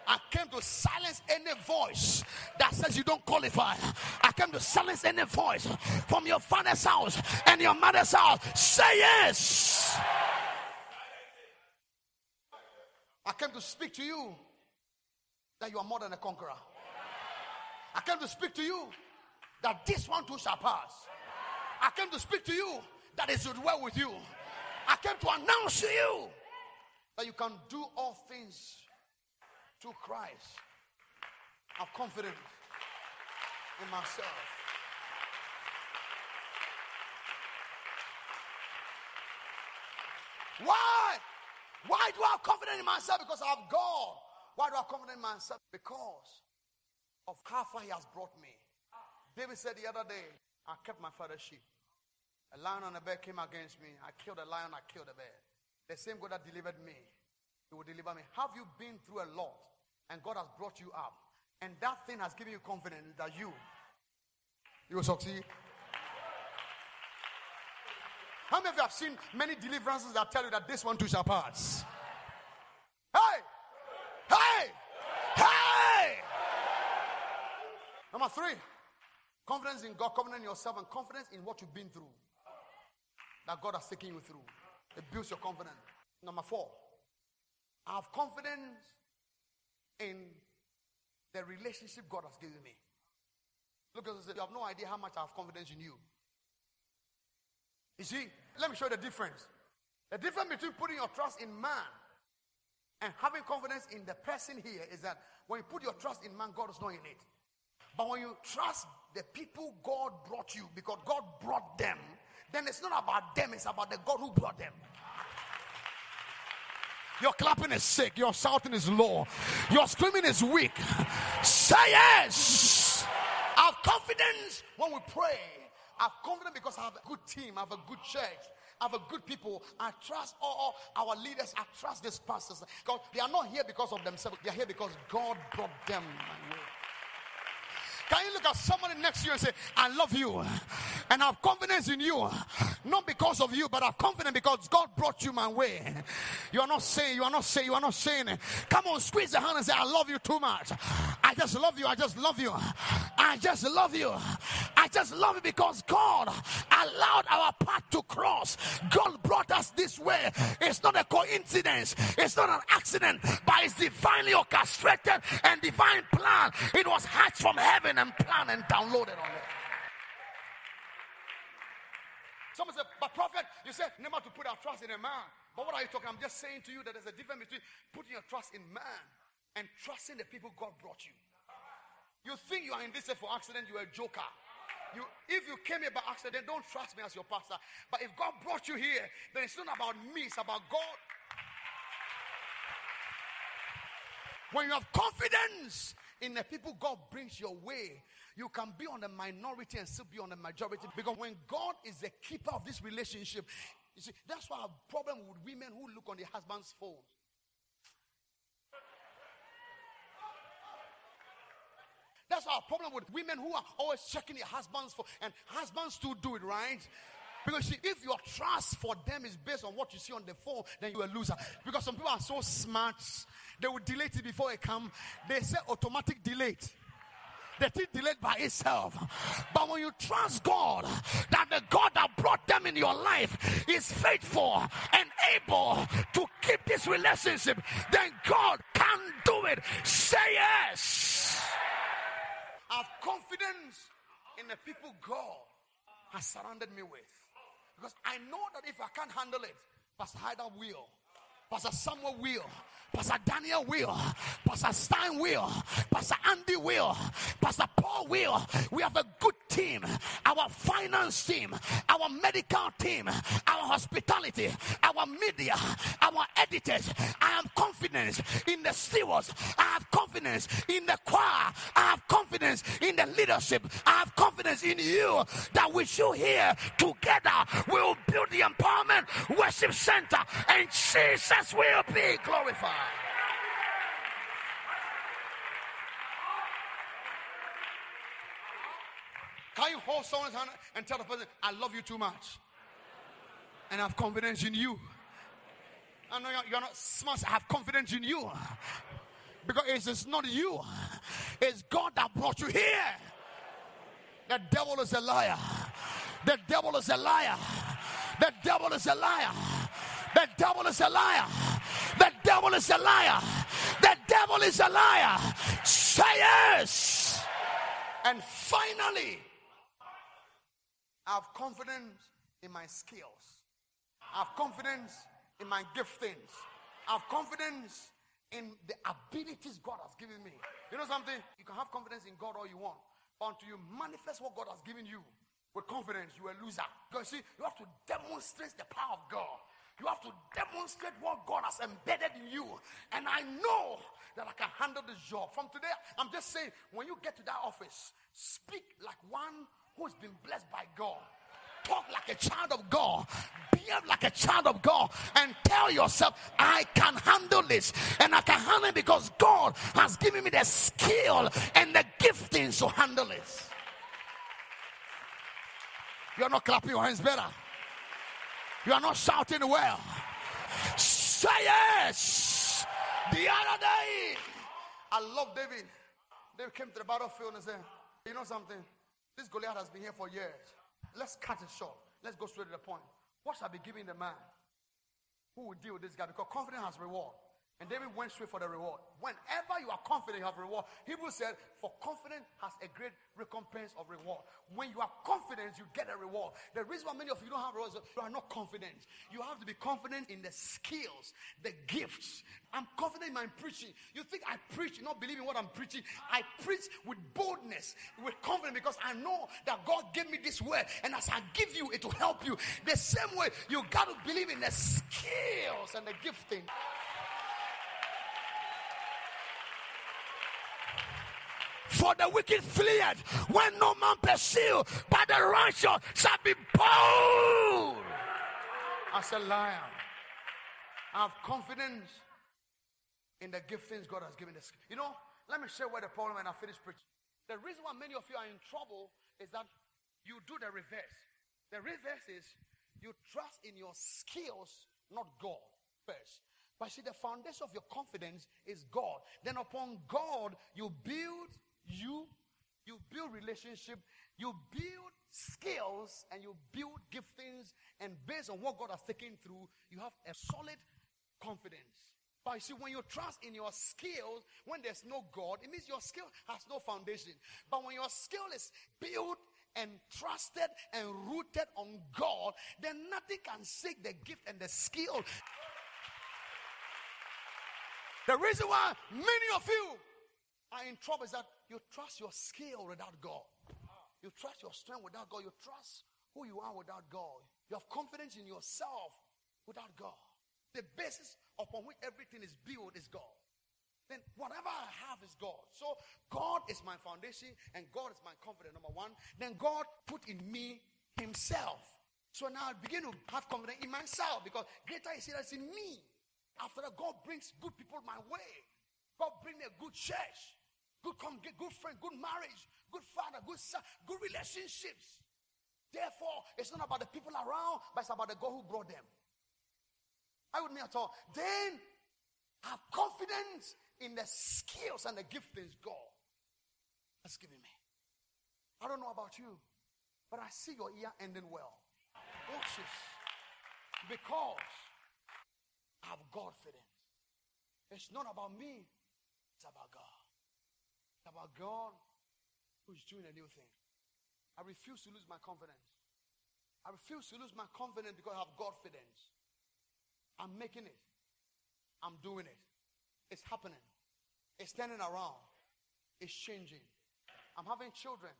I came to silence any voice that says you don't qualify. I came to silence any voice from your father's house and your mother's house. Say yes. I came to speak to you that you are more than a conqueror. I came to speak to you that this one too shall pass. I came to speak to you that is well with you. I came to announce to you that you can do all things through Christ. I have confidence in myself. Why? Why do I have confidence in myself? Because I have God. Why do I have confidence in myself? Because of how far He has brought me. David said the other day, I kept my father's sheep. A lion and a bear came against me. I killed a lion, I killed a bear. The same God that delivered me, He will deliver me. Have you been through a lot and God has brought you up? And that thing has given you confidence that you, you will succeed. How many of you have seen many deliverances that tell you that this one too shall pass? Hey! Hey! Hey! Number three, confidence in God, confidence in yourself, and confidence in what you've been through that God has taken you through. It builds your confidence. Number four, I have confidence in the relationship God has given me. Look at this. You have no idea how much I have confidence in you. You see, let me show you the difference. The difference between putting your trust in man and having confidence in the person here is that when you put your trust in man, God is not in it. But when you trust the people God brought you, because God brought them, then it's not about them, it's about the God who brought them. Your clapping is sick, your shouting is low, your screaming is weak. Say yes. I have confidence when we pray. I have confidence because I have a good team, I have a good church. I have a good people. I trust all, all our leaders. I trust these pastors. God, they are not here because of themselves. They are here because God brought them. Can you look at somebody next to you and say, I love you and I have confidence in you? Not because of you, but I have confidence because God brought you my way. You are not saying, you are not saying, you are not saying it. Come on, squeeze the hand and say, I love you too much. I just love you. I just love you. I just love you. I just love you because God allowed our path to cross. God brought us this way. It's not a coincidence, it's not an accident, but it's divinely orchestrated and divine plan. It was hatched from heaven and planned and downloaded on it. Someone said, but prophet, you said never to put our trust in a man. But what are you talking? I'm just saying to you that there's a difference between putting your trust in man and trusting the people God brought you. You think you are in this for accident, you're a joker. You, if you came here by accident, don't trust me as your pastor. But if God brought you here, then it's not about me, it's about God. When you have confidence in the people God brings your way, you can be on the minority and still be on the majority. Because when God is the keeper of this relationship, you see, that's why have problem with women who look on their husband's phones. That's our problem with women who are always checking their husbands for, and husbands to do it, right? Because see, if your trust for them is based on what you see on the phone, then you're a loser. Because some people are so smart, they will delete it before it come. They say automatic delete. The thing delayed by itself. But when you trust God, that the God that brought them in your life is faithful and able to keep this relationship, then God can do it. Say yes. I have confidence in the people God has surrounded me with. Because I know that if I can't handle it, Pastor Haida will. Pastor Samuel will. Pastor Daniel will. Pastor Stein will. Pastor Andy will. Pastor Paul will. We have a good team. Our finance team. Our medical team. Our hospitality. Our media. Our editors. I have confidence in the stewards. I have confidence in the choir. I have confidence in the leadership. I have confidence in you that we should here together we will build the empowerment worship center and Jesus will be glorified. Can you hold someone's hand and tell the person, I love you too much? And I have confidence in you. I know you're, not smart, I have confidence in you. Because it's not you, it's God that brought you here. The devil is a liar. The devil is a liar. The devil is a liar. The devil is a liar. The devil is a liar. The devil is a liar. Say yes. And finally, I have confidence in my skills. I have confidence in my giftings. I have confidence in the abilities God has given me. You know something? You can have confidence in God all you want, but until you manifest what God has given you with confidence, you are a loser. Because see, you have to demonstrate the power of God. You have to demonstrate what God has embedded in you. And I know that I can handle this job. From today, I'm just saying, when you get to that office, speak like one who's been blessed by God. Talk like a child of God. Behave like a child of God. And tell yourself, I can handle this. And I can handle it because God has given me the skill and the giftings to handle it. You're not clapping your hands better. You are not shouting well. Say yes. The other day, I love David. David came to the battlefield and said, You know something? This Goliath has been here for years. Let's cut it short. Let's go straight to the point. What shall I be giving the man who will deal with this guy? Because confidence has reward. And David went straight for the reward. Whenever you are confident you have reward, Hebrew said, For confidence has a great recompense of reward. When you are confident, you get a reward. The reason why many of you don't have rewards, you are not confident. You have to be confident in the skills, the gifts. I'm confident in my preaching. You think I preach, not believing what I'm preaching. I preach with boldness, with confidence, because I know that God gave me this word. And as I give you, it will help you. The same way, you got to believe in the skills and the gifting. For the wicked fleeth when no man pursue, but the righteous shall be bold. As a lion, I have confidence in the giftings God has given us. You know, let me share where the problem and I finish preaching. The reason why many of you are in trouble is that you do the reverse. The reverse is you trust in your skills, not God first. But see, the foundation of your confidence is God. Then upon God, you build you you build relationship, you build skills, and you build giftings, and based on what God has taken through, you have a solid confidence. But you see, when you trust in your skills, when there's no God, it means your skill has no foundation. But when your skill is built and trusted and rooted on God, then nothing can shake the gift and the skill. The reason why many of you are in trouble is that you trust your skill without God. You trust your strength without God. You trust who you are without God. You have confidence in yourself without God. The basis upon which everything is built is God. Then whatever I have is God. So God is my foundation and God is my confidence, number one. Then God put in me Himself. So now I begin to have confidence in myself because greater is He that's in me. After that, God brings good people my way. God bring me a good church good, come good friend, good marriage, good father, good son, good relationships. Therefore, it's not about the people around, but it's about the God who brought them. Are with mean at all? Then have confidence in the skills and the giftings God has given me. I don't know about you, but I see your year ending well. Oh, Cautious. Because I have confidence. It's not about me, it's about God. About God who's doing a new thing. I refuse to lose my confidence. I refuse to lose my confidence because I have confidence. I'm making it. I'm doing it. It's happening. It's turning around. It's changing. I'm having children.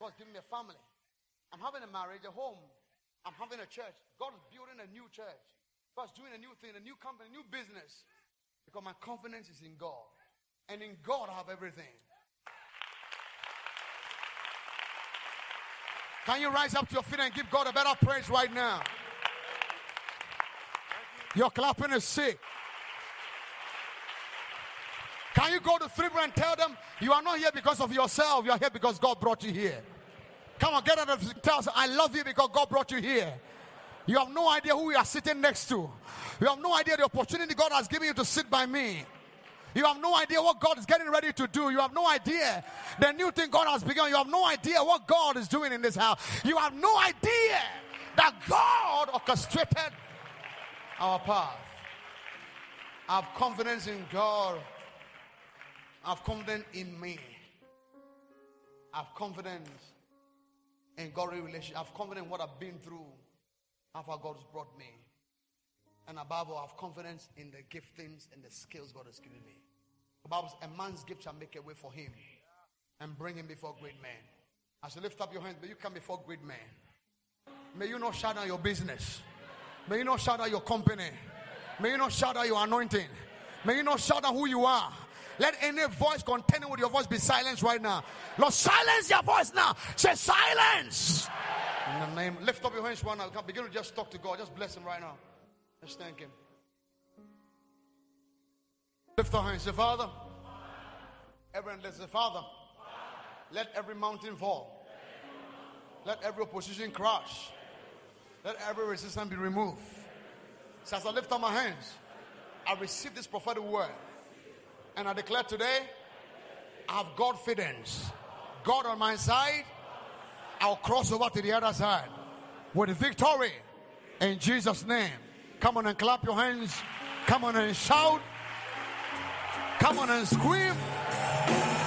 God's giving me a family. I'm having a marriage, a home. I'm having a church. God is building a new church. God's doing a new thing, a new company, a new business. Because my confidence is in God. And in God, I have everything. Can you rise up to your feet and give God a better praise right now? Your clapping is sick. Can you go to three and tell them you are not here because of yourself, you are here because God brought you here? Come on, get out of the tell I love you because God brought you here. You have no idea who you are sitting next to. You have no idea the opportunity God has given you to sit by me. You have no idea what God is getting ready to do. You have no idea the new thing God has begun. You have no idea what God is doing in this house. You have no idea that God orchestrated our path. I have confidence in God. I have confidence in me. I have confidence in God's relationship. I have confidence in what I've been through. How far God has brought me. And above all, I have confidence in the giftings and the skills God has given me. The Bible says, a man's gift shall make a way for him and bring him before great men. As you lift up your hands, may you come before great men. May you not shout out your business. May you not shout out your company. May you not shout out your anointing. May you not shout out who you are. Let any voice contending with your voice be silenced right now. Lord, silence your voice now. Say silence. In the name, lift up your hands right now. Begin to just talk to God. Just bless Him right now. Just thank Him. Lift our hands. Say, Father. Everyone, let's say, Father. Let every mountain fall. Let every opposition crash. Let every resistance be removed. So as I lift up my hands, I receive this prophetic word. And I declare today, I have confidence. God on my side, I'll cross over to the other side with victory in Jesus' name. Come on and clap your hands. Come on and shout. Come on and scream.